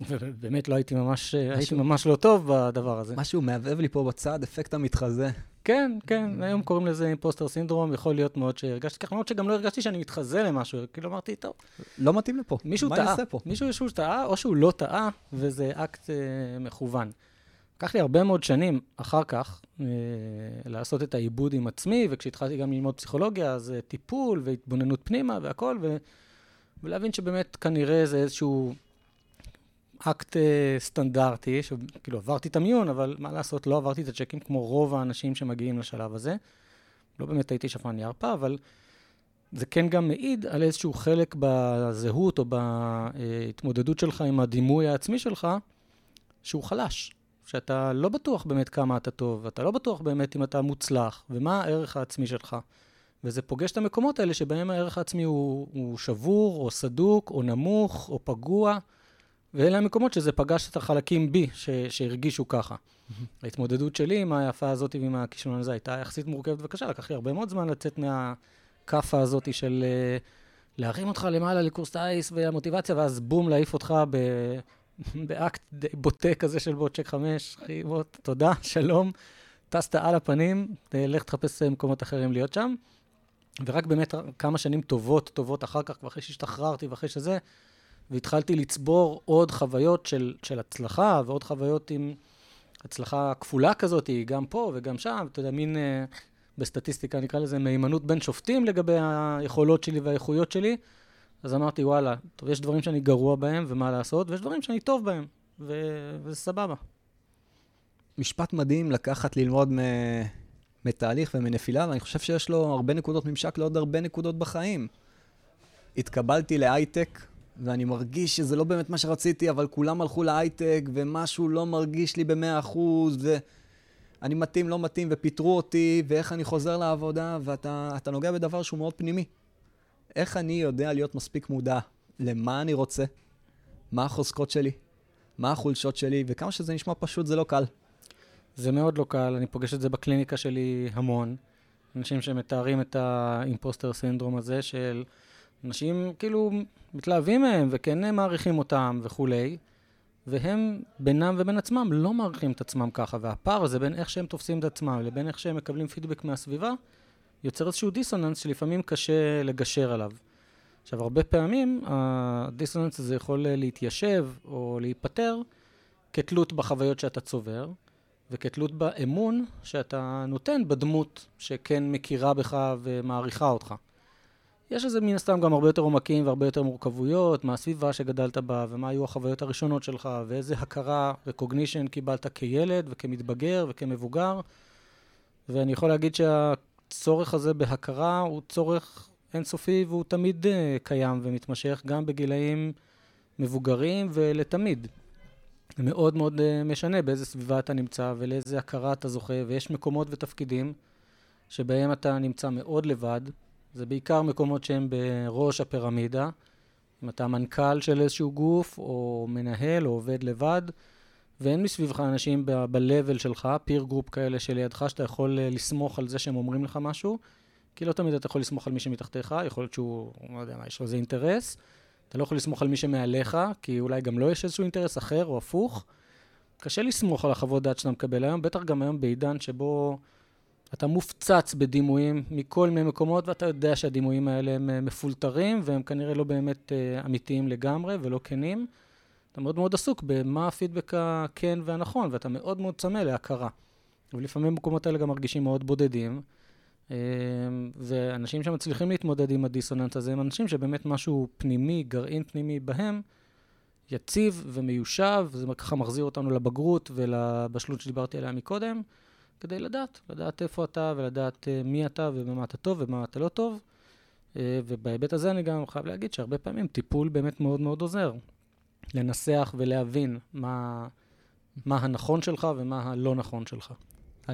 ובאמת לא הייתי ממש, משהו, הייתי ממש לא טוב בדבר הזה. משהו מהבהב לי פה בצד, אפקט המתחזה. כן, כן, היום קוראים לזה imposter syndrome, יכול להיות מאוד שהרגשתי ככה, למרות שגם לא הרגשתי שאני מתחזה למשהו, כאילו אמרתי, טוב. לא מתאים לפה, מישהו טעה, מישהו שהוא טעה, או שהוא לא טעה, וזה אקט אה, מכוון. לקח לי הרבה מאוד שנים אחר כך אה, לעשות את העיבוד עם עצמי, וכשהתחלתי גם ללמוד פסיכולוגיה, אז אה, טיפול והתבוננות פנימה והכל, ו, ולהבין שבאמת כנראה זה איזשהו אקט אה, סטנדרטי, שכאילו עברתי את המיון, אבל מה לעשות, לא עברתי את הצ'קים כמו רוב האנשים שמגיעים לשלב הזה. לא באמת הייתי שפן ירפה, אבל זה כן גם מעיד על איזשהו חלק בזהות או בהתמודדות שלך עם הדימוי העצמי שלך, שהוא חלש. שאתה לא בטוח באמת כמה אתה טוב, אתה לא בטוח באמת אם אתה מוצלח, ומה הערך העצמי שלך. וזה פוגש את המקומות האלה שבהם הערך העצמי הוא, הוא שבור, או סדוק, או נמוך, או פגוע. ואלה המקומות שזה פגש את החלקים בי, ש, שהרגישו ככה. ההתמודדות שלי עם היפה הזאת ועם הכישלון הזה הייתה יחסית מורכבת וקשה, לקח לי הרבה מאוד זמן לצאת מהכאפה הזאת של uh, להרים אותך למעלה לקורס טיס והמוטיבציה, ואז בום, להעיף אותך ב... באקט די בוטה כזה של בוטשק חמש, אחי, בוא, תודה, שלום, טסת על הפנים, לך תחפש מקומות אחרים להיות שם. ורק באמת כמה שנים טובות, טובות אחר כך, ואחרי שהשתחררתי ואחרי שזה, והתחלתי לצבור עוד חוויות של, של הצלחה, ועוד חוויות עם הצלחה כפולה כזאת, גם פה וגם שם, אתה יודע, מין, אה, בסטטיסטיקה נקרא לזה מהימנות בין שופטים לגבי היכולות שלי והאיכויות שלי. אז אמרתי, וואלה, טוב, יש דברים שאני גרוע בהם, ומה לעשות, ויש דברים שאני טוב בהם, ו- וזה סבבה. משפט מדהים לקחת ללמוד מ... מתהליך ומנפילה, ואני חושב שיש לו הרבה נקודות ממשק לעוד הרבה נקודות בחיים. התקבלתי להייטק, ואני מרגיש שזה לא באמת מה שרציתי, אבל כולם הלכו להייטק, ומשהו לא מרגיש לי במאה אחוז, ואני מתאים, לא מתאים, ופיטרו אותי, ואיך אני חוזר לעבודה, ואתה נוגע בדבר שהוא מאוד פנימי. איך אני יודע להיות מספיק מודע למה אני רוצה, מה החוזקות שלי, מה החולשות שלי, וכמה שזה נשמע פשוט, זה לא קל. זה מאוד לא קל, אני פוגש את זה בקליניקה שלי המון. אנשים שמתארים את האימפוסטר סינדרום הזה של אנשים כאילו מתלהבים מהם וכן מעריכים אותם וכולי, והם בינם ובין עצמם לא מעריכים את עצמם ככה, והפער הזה בין איך שהם תופסים את עצמם לבין איך שהם מקבלים פידבק מהסביבה, יוצר איזשהו דיסוננס שלפעמים קשה לגשר עליו. עכשיו, הרבה פעמים הדיסוננס הזה יכול להתיישב או להיפטר כתלות בחוויות שאתה צובר, וכתלות באמון שאתה נותן בדמות שכן מכירה בך ומעריכה אותך. יש לזה מן הסתם גם הרבה יותר עומקים והרבה יותר מורכבויות, מה הסביבה שגדלת בה, ומה היו החוויות הראשונות שלך, ואיזה הכרה ו-cognition קיבלת כילד וכמתבגר וכמבוגר. ואני יכול להגיד שהצורך הזה בהכרה הוא צורך אינסופי והוא תמיד uh, קיים ומתמשך גם בגילאים מבוגרים ולתמיד. זה מאוד מאוד uh, משנה באיזה סביבה אתה נמצא ולאיזה הכרה אתה זוכה, ויש מקומות ותפקידים שבהם אתה נמצא מאוד לבד. זה בעיקר מקומות שהם בראש הפירמידה, אם אתה מנכ"ל של איזשהו גוף, או מנהל, או עובד לבד, ואין מסביבך אנשים ב-level שלך, peer group כאלה שלידך, שאתה יכול אה, לסמוך על זה שהם אומרים לך משהו, כי לא תמיד אתה יכול לסמוך על מי שמתחתיך, יכול להיות שהוא, לא יודע מה, יש לו איזה אינטרס. אתה לא יכול לסמוך על מי שמעליך, כי אולי גם לו יש איזשהו אינטרס אחר או הפוך. קשה לסמוך על החוות דעת שאתה מקבל היום, בטח גם היום בעידן שבו אתה מופצץ בדימויים מכל מיני מקומות, ואתה יודע שהדימויים האלה הם אה, מפולטרים, והם כנראה לא באמת uh, אמיתיים לגמרי ולא כנים. אתה מאוד מאוד עסוק במה הפידבק הכן והנכון, ואתה מאוד מאוד צמא להכרה. ולפעמים במקומות האלה גם מרגישים מאוד בודדים. uh, ואנשים שמצליחים להתמודד עם הדיסוננס הזה, הם אנשים שבאמת משהו פנימי, גרעין פנימי בהם, יציב ומיושב, וזה ככה מחזיר אותנו לבגרות ולבשלות שדיברתי עליה מקודם. כדי לדעת, לדעת איפה אתה ולדעת uh, מי אתה ובמה אתה טוב ובמה אתה לא טוב. Uh, ובהיבט הזה אני גם חייב להגיד שהרבה פעמים טיפול באמת מאוד מאוד עוזר. לנסח ולהבין מה, מה הנכון שלך ומה הלא נכון שלך.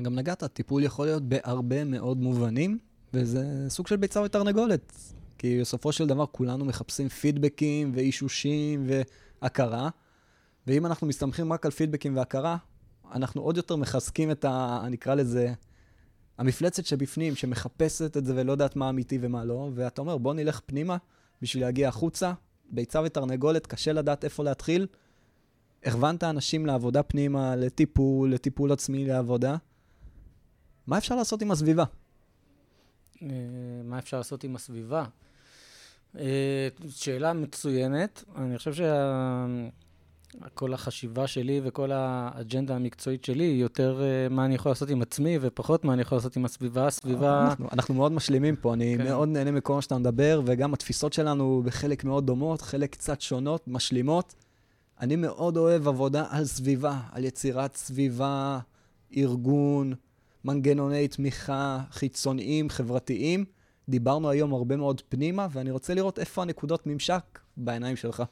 גם נגעת, טיפול יכול להיות בהרבה מאוד מובנים, וזה סוג של ביצה ותרנגולת. כי בסופו של דבר כולנו מחפשים פידבקים ואישושים והכרה, ואם אנחנו מסתמכים רק על פידבקים והכרה, אנחנו עוד יותר מחזקים את ה... נקרא לזה, המפלצת שבפנים, שמחפשת את זה ולא יודעת מה אמיתי ומה לא, ואתה אומר, בוא נלך פנימה בשביל להגיע החוצה. ביצה ותרנגולת, קשה לדעת איפה להתחיל. הכוונת אנשים לעבודה פנימה, לטיפול, לטיפול עצמי, לעבודה. מה אפשר לעשות עם הסביבה? אה, מה אפשר לעשות עם הסביבה? אה, שאלה מצוינת. אני חושב שה... כל החשיבה שלי וכל האג'נדה המקצועית שלי היא יותר uh, מה אני יכול לעשות עם עצמי ופחות מה אני יכול לעשות עם הסביבה. הסביבה... אנחנו, אנחנו מאוד משלימים פה, אני כן. מאוד נהנה מכל מה שאתה מדבר, וגם התפיסות שלנו בחלק מאוד דומות, חלק קצת שונות, משלימות. אני מאוד אוהב עבודה על סביבה, על יצירת סביבה, ארגון, מנגנוני תמיכה חיצוניים, חברתיים. דיברנו היום הרבה מאוד פנימה, ואני רוצה לראות איפה הנקודות ממשק בעיניים שלך.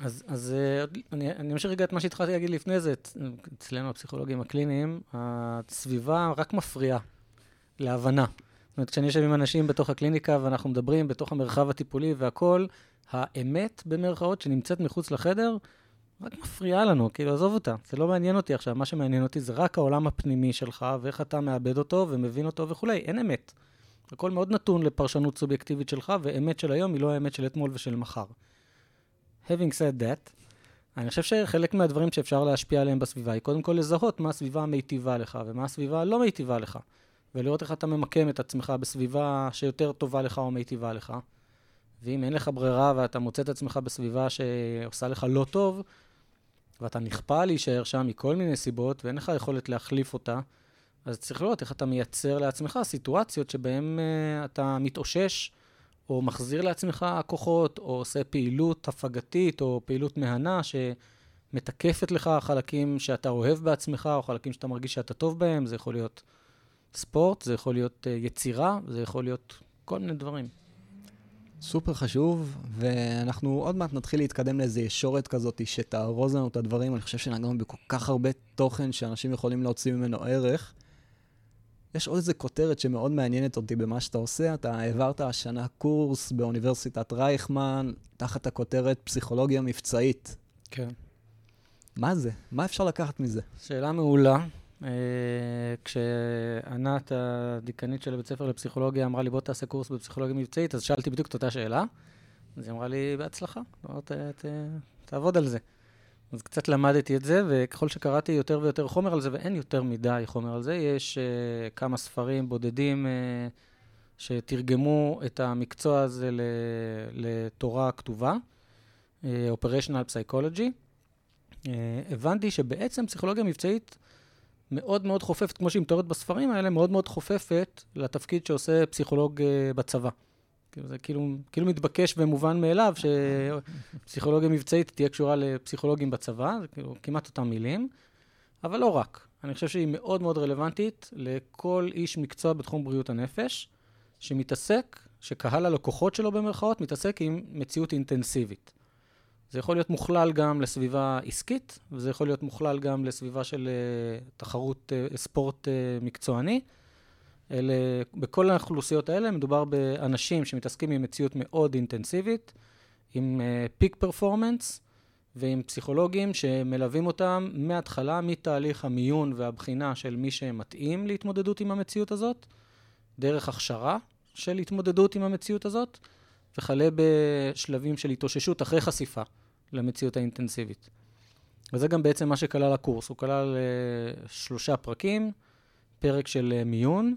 אז, אז אה, אני, אני אמשיך רגע את מה שהתחלתי להגיד לפני זה. אצלנו, הפסיכולוגים הקליניים, הסביבה רק מפריעה להבנה. זאת אומרת, כשאני יושב עם אנשים בתוך הקליניקה ואנחנו מדברים בתוך המרחב הטיפולי והכול, האמת, במרכאות, שנמצאת מחוץ לחדר, רק מפריעה לנו, כאילו, עזוב אותה. זה לא מעניין אותי עכשיו, מה שמעניין אותי זה רק העולם הפנימי שלך, ואיך אתה מאבד אותו ומבין אותו וכולי. אין אמת. הכל מאוד נתון לפרשנות סובייקטיבית שלך, ואמת של היום היא לא האמת של אתמול ושל מחר. Having said that, אני חושב שחלק מהדברים שאפשר להשפיע עליהם בסביבה היא קודם כל לזהות מה הסביבה המיטיבה לך ומה הסביבה הלא מיטיבה לך, ולראות איך אתה ממקם את עצמך בסביבה שיותר טובה לך או מיטיבה לך. ואם אין לך ברירה ואתה מוצא את עצמך בסביבה שעושה לך לא טוב, ואתה נכפה להישאר שם מכל מיני סיבות, ואין לך יכולת להחליף אותה, אז צריך לראות איך אתה מייצר לעצמך סיטואציות שבהן uh, אתה מתאושש או מחזיר לעצמך כוחות, או עושה פעילות הפגתית, או פעילות מהנה, שמתקפת לך חלקים שאתה אוהב בעצמך, או חלקים שאתה מרגיש שאתה טוב בהם. זה יכול להיות ספורט, זה יכול להיות uh, יצירה, זה יכול להיות כל מיני דברים. סופר חשוב, ואנחנו עוד מעט נתחיל להתקדם לאיזו ישורת כזאת שתארוז לנו את הדברים. אני חושב שנגענו בכל כך הרבה תוכן שאנשים יכולים להוציא ממנו ערך. יש עוד איזה כותרת שמאוד מעניינת אותי במה שאתה עושה. אתה העברת השנה קורס באוניברסיטת רייכמן, תחת הכותרת פסיכולוגיה מבצעית. כן. מה זה? מה אפשר לקחת מזה? שאלה מעולה. Uh, כשענת, הדיקנית של הבית ספר לפסיכולוגיה, אמרה לי, בוא תעשה קורס בפסיכולוגיה מבצעית, אז שאלתי בדיוק את אותה שאלה. אז היא אמרה לי, בהצלחה, בוא ת, ת, תעבוד על זה. אז קצת למדתי את זה, וככל שקראתי יותר ויותר חומר על זה, ואין יותר מדי חומר על זה, יש uh, כמה ספרים בודדים uh, שתרגמו את המקצוע הזה לתורה כתובה, uh, Operational Psychology. Uh, הבנתי שבעצם פסיכולוגיה מבצעית מאוד מאוד חופפת, כמו שהיא מתוארת בספרים האלה, מאוד מאוד חופפת לתפקיד שעושה פסיכולוג uh, בצבא. כאילו זה כאילו, כאילו מתבקש ומובן מאליו שפסיכולוגיה מבצעית תהיה קשורה לפסיכולוגים בצבא, זה כאילו כמעט אותם מילים, אבל לא רק. אני חושב שהיא מאוד מאוד רלוונטית לכל איש מקצוע בתחום בריאות הנפש, שמתעסק, שקהל הלקוחות שלו במרכאות, מתעסק עם מציאות אינטנסיבית. זה יכול להיות מוכלל גם לסביבה עסקית, וזה יכול להיות מוכלל גם לסביבה של uh, תחרות uh, ספורט uh, מקצועני. אלה, בכל האוכלוסיות האלה מדובר באנשים שמתעסקים עם מציאות מאוד אינטנסיבית, עם פיק uh, פרפורמנס ועם פסיכולוגים שמלווים אותם מההתחלה, מתהליך המיון והבחינה של מי שמתאים להתמודדות עם המציאות הזאת, דרך הכשרה של התמודדות עם המציאות הזאת, וכלה בשלבים של התאוששות אחרי חשיפה למציאות האינטנסיבית. וזה גם בעצם מה שכלל הקורס. הוא כלל uh, שלושה פרקים, פרק של uh, מיון,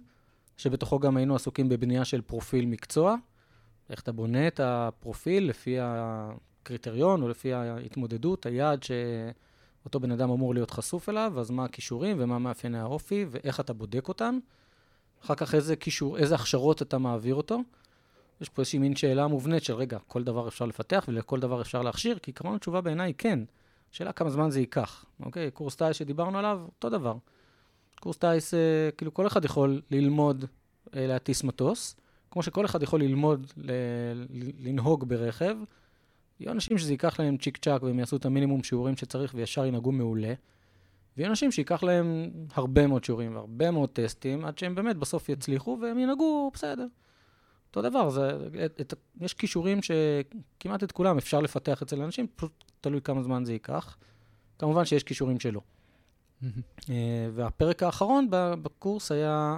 שבתוכו גם היינו עסוקים בבנייה של פרופיל מקצוע, איך אתה בונה את הפרופיל לפי הקריטריון או לפי ההתמודדות, היעד שאותו בן אדם אמור להיות חשוף אליו, אז מה הכישורים ומה מאפייני האופי ואיך אתה בודק אותם. אחר כך איזה קישור, איזה הכשרות אתה מעביר אותו. יש פה איזושהי מין שאלה מובנית של, רגע, כל דבר אפשר לפתח ולכל דבר אפשר להכשיר? כי עקרון התשובה בעיניי כן. שאלה כמה זמן זה ייקח, אוקיי? קורס טיס שדיברנו עליו, אותו דבר. קורס טיס, אה, כאילו כל אחד יכול ללמוד אה, להטיס מטוס, כמו שכל אחד יכול ללמוד ל- לנהוג ברכב. יהיו אנשים שזה ייקח להם צ'יק צ'אק והם יעשו את המינימום שיעורים שצריך וישר ינהגו מעולה. ויהיו אנשים שייקח להם הרבה מאוד שיעורים והרבה מאוד טסטים, עד שהם באמת בסוף יצליחו והם ינהגו בסדר. אותו דבר, זה, את, את, יש כישורים שכמעט את כולם אפשר לפתח אצל אנשים, פשוט תלוי כמה זמן זה ייקח. כמובן שיש כישורים שלא. אה, והפרק האחרון בקורס היה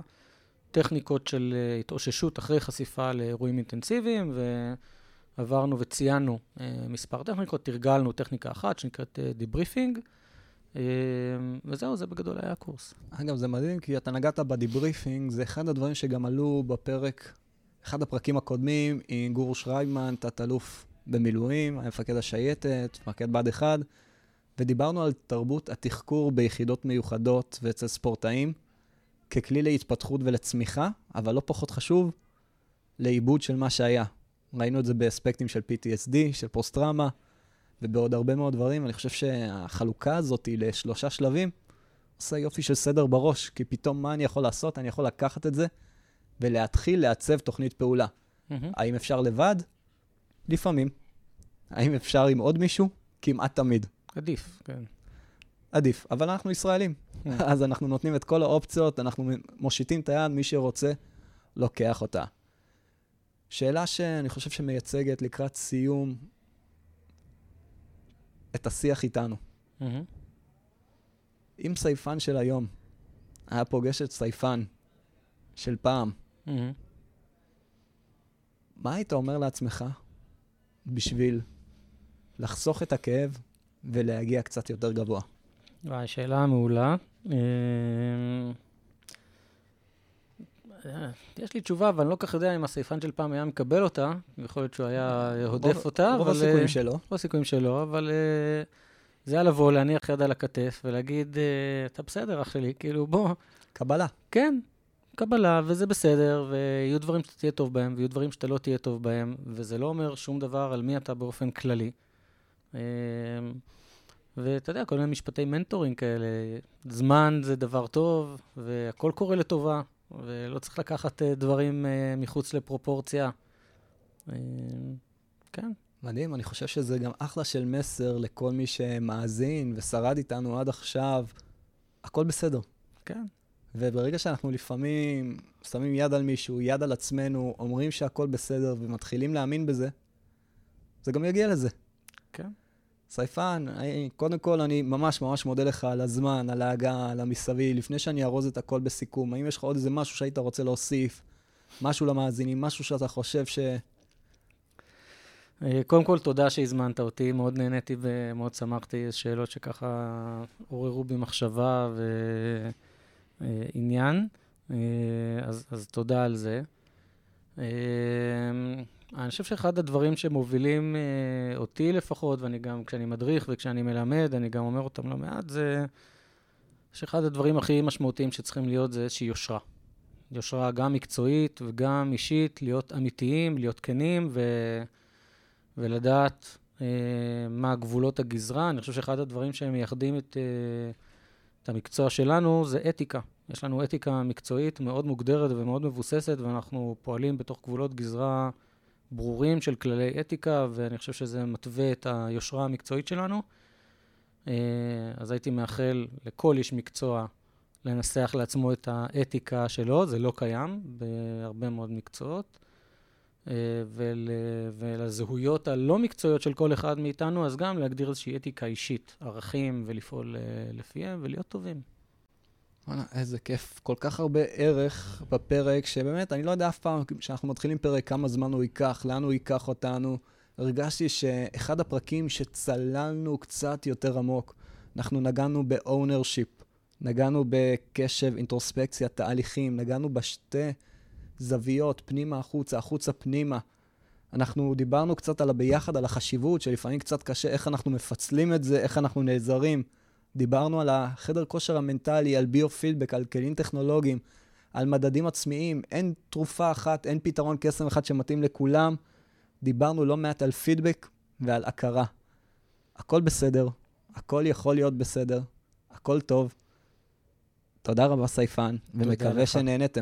טכניקות של אה, התאוששות אחרי חשיפה לאירועים אינטנסיביים, ועברנו וציינו אה, מספר טכניקות, תרגלנו טכניקה אחת שנקראת debriefing, וזהו, זה בגדול היה הקורס. אגב, זה מדהים, כי אתה נגעת ב debriefing, זה אחד הדברים שגם עלו בפרק, אחד הפרקים הקודמים, עם גור שרייבמן, תת-אלוף במילואים, היה מפקד השייטת, מפקד בה"ד 1, ודיברנו על תרבות התחקור ביחידות מיוחדות ואצל ספורטאים, ככלי להתפתחות ולצמיחה, אבל לא פחות חשוב, לעיבוד של מה שהיה. ראינו את זה באספקטים של PTSD, של פוסט-טראומה, ובעוד הרבה מאוד דברים. אני חושב שהחלוקה הזאת לשלושה שלבים עושה יופי של סדר בראש, כי פתאום מה אני יכול לעשות? אני יכול לקחת את זה ולהתחיל לעצב תוכנית פעולה. Mm-hmm. האם אפשר לבד? לפעמים. האם אפשר עם עוד מישהו? כמעט תמיד. עדיף, כן. עדיף, אבל אנחנו ישראלים. כן. אז אנחנו נותנים את כל האופציות, אנחנו מושיטים את היד, מי שרוצה, לוקח אותה. שאלה שאני חושב שמייצגת לקראת סיום את השיח איתנו. אם סייפן של היום היה פוגש את סייפן של פעם. מה היית אומר לעצמך בשביל לחסוך את הכאב ולהגיע קצת יותר גבוה? וואי, שאלה מעולה. אה, יש לי תשובה, אבל אני לא כך יודע אם הסייפן של פעם היה מקבל אותה. יכול להיות שהוא היה הודף אותה. רוב הסיכויים אה, שלו. רוב הסיכויים שלו, אבל אה, זה היה לבוא, להניח יד על הכתף ולהגיד, אתה בסדר, אח שלי, כאילו, בוא. קבלה. כן, קבלה, וזה בסדר, ויהיו דברים שאתה תהיה טוב בהם, ויהיו דברים שאתה לא תהיה טוב בהם, וזה לא אומר שום דבר על מי אתה באופן כללי. ואתה יודע, כל מיני משפטי mentoring כאלה, זמן זה דבר טוב, והכל קורה לטובה, ולא צריך לקחת uh, דברים uh, מחוץ לפרופורציה. Uh, כן. מדהים, אני חושב שזה גם אחלה של מסר לכל מי שמאזין ושרד איתנו עד עכשיו. הכל בסדר. כן. וברגע שאנחנו לפעמים שמים יד על מישהו, יד על עצמנו, אומרים שהכל בסדר ומתחילים להאמין בזה, זה גם יגיע לזה. כן. סייפן, קודם כל אני ממש ממש מודה לך על הזמן, על ההגעה, על המסביב. לפני שאני ארוז את הכל בסיכום, האם יש לך עוד איזה משהו שהיית רוצה להוסיף? משהו למאזינים, משהו שאתה חושב ש... אה, קודם כל, תודה שהזמנת אותי, מאוד נהניתי ומאוד שמחתי, שאלות שככה עוררו בי מחשבה ועניין, אה, אז, אז תודה על זה. אני חושב שאחד הדברים שמובילים אה, אותי לפחות, ואני גם, כשאני מדריך וכשאני מלמד, אני גם אומר אותם לא מעט, זה שאחד הדברים הכי משמעותיים שצריכים להיות זה איזושהי יושרה. יושרה גם מקצועית וגם אישית, להיות אמיתיים, להיות כנים ו... ולדעת אה, מה גבולות הגזרה. אני חושב שאחד הדברים שמייחדים את, אה, את המקצוע שלנו זה אתיקה. יש לנו אתיקה מקצועית מאוד מוגדרת ומאוד מבוססת, ואנחנו פועלים בתוך גבולות גזרה ברורים של כללי אתיקה, ואני חושב שזה מתווה את היושרה המקצועית שלנו. אה, אז הייתי מאחל לכל איש מקצוע לנסח לעצמו את האתיקה שלו, זה לא קיים בהרבה מאוד מקצועות. ול, ולזהויות הלא מקצועיות של כל אחד מאיתנו, אז גם להגדיר איזושהי אתיקה אישית, ערכים, ולפעול לפיהם ולהיות טובים. וואלה, איזה כיף. כל כך הרבה ערך בפרק, שבאמת, אני לא יודע אף פעם, כשאנחנו מתחילים פרק, כמה זמן הוא ייקח, לאן הוא ייקח אותנו. הרגשתי שאחד הפרקים שצללנו קצת יותר עמוק, אנחנו נגענו ב-ownership, נגענו בקשב, אינטרוספקציה, תהליכים, נגענו בשתי זוויות, פנימה החוצה, החוצה פנימה. אנחנו דיברנו קצת על הביחד, על החשיבות, שלפעמים קצת קשה, איך אנחנו מפצלים את זה, איך אנחנו נעזרים. דיברנו על החדר כושר המנטלי, על ביו-פידבק, על כלים טכנולוגיים, על מדדים עצמיים. אין תרופה אחת, אין פתרון קסם אחד שמתאים לכולם. דיברנו לא מעט על פידבק ועל הכרה. הכל בסדר, הכל יכול להיות בסדר, הכל טוב. תודה רבה, סייפן, ומקווה שנהנתם.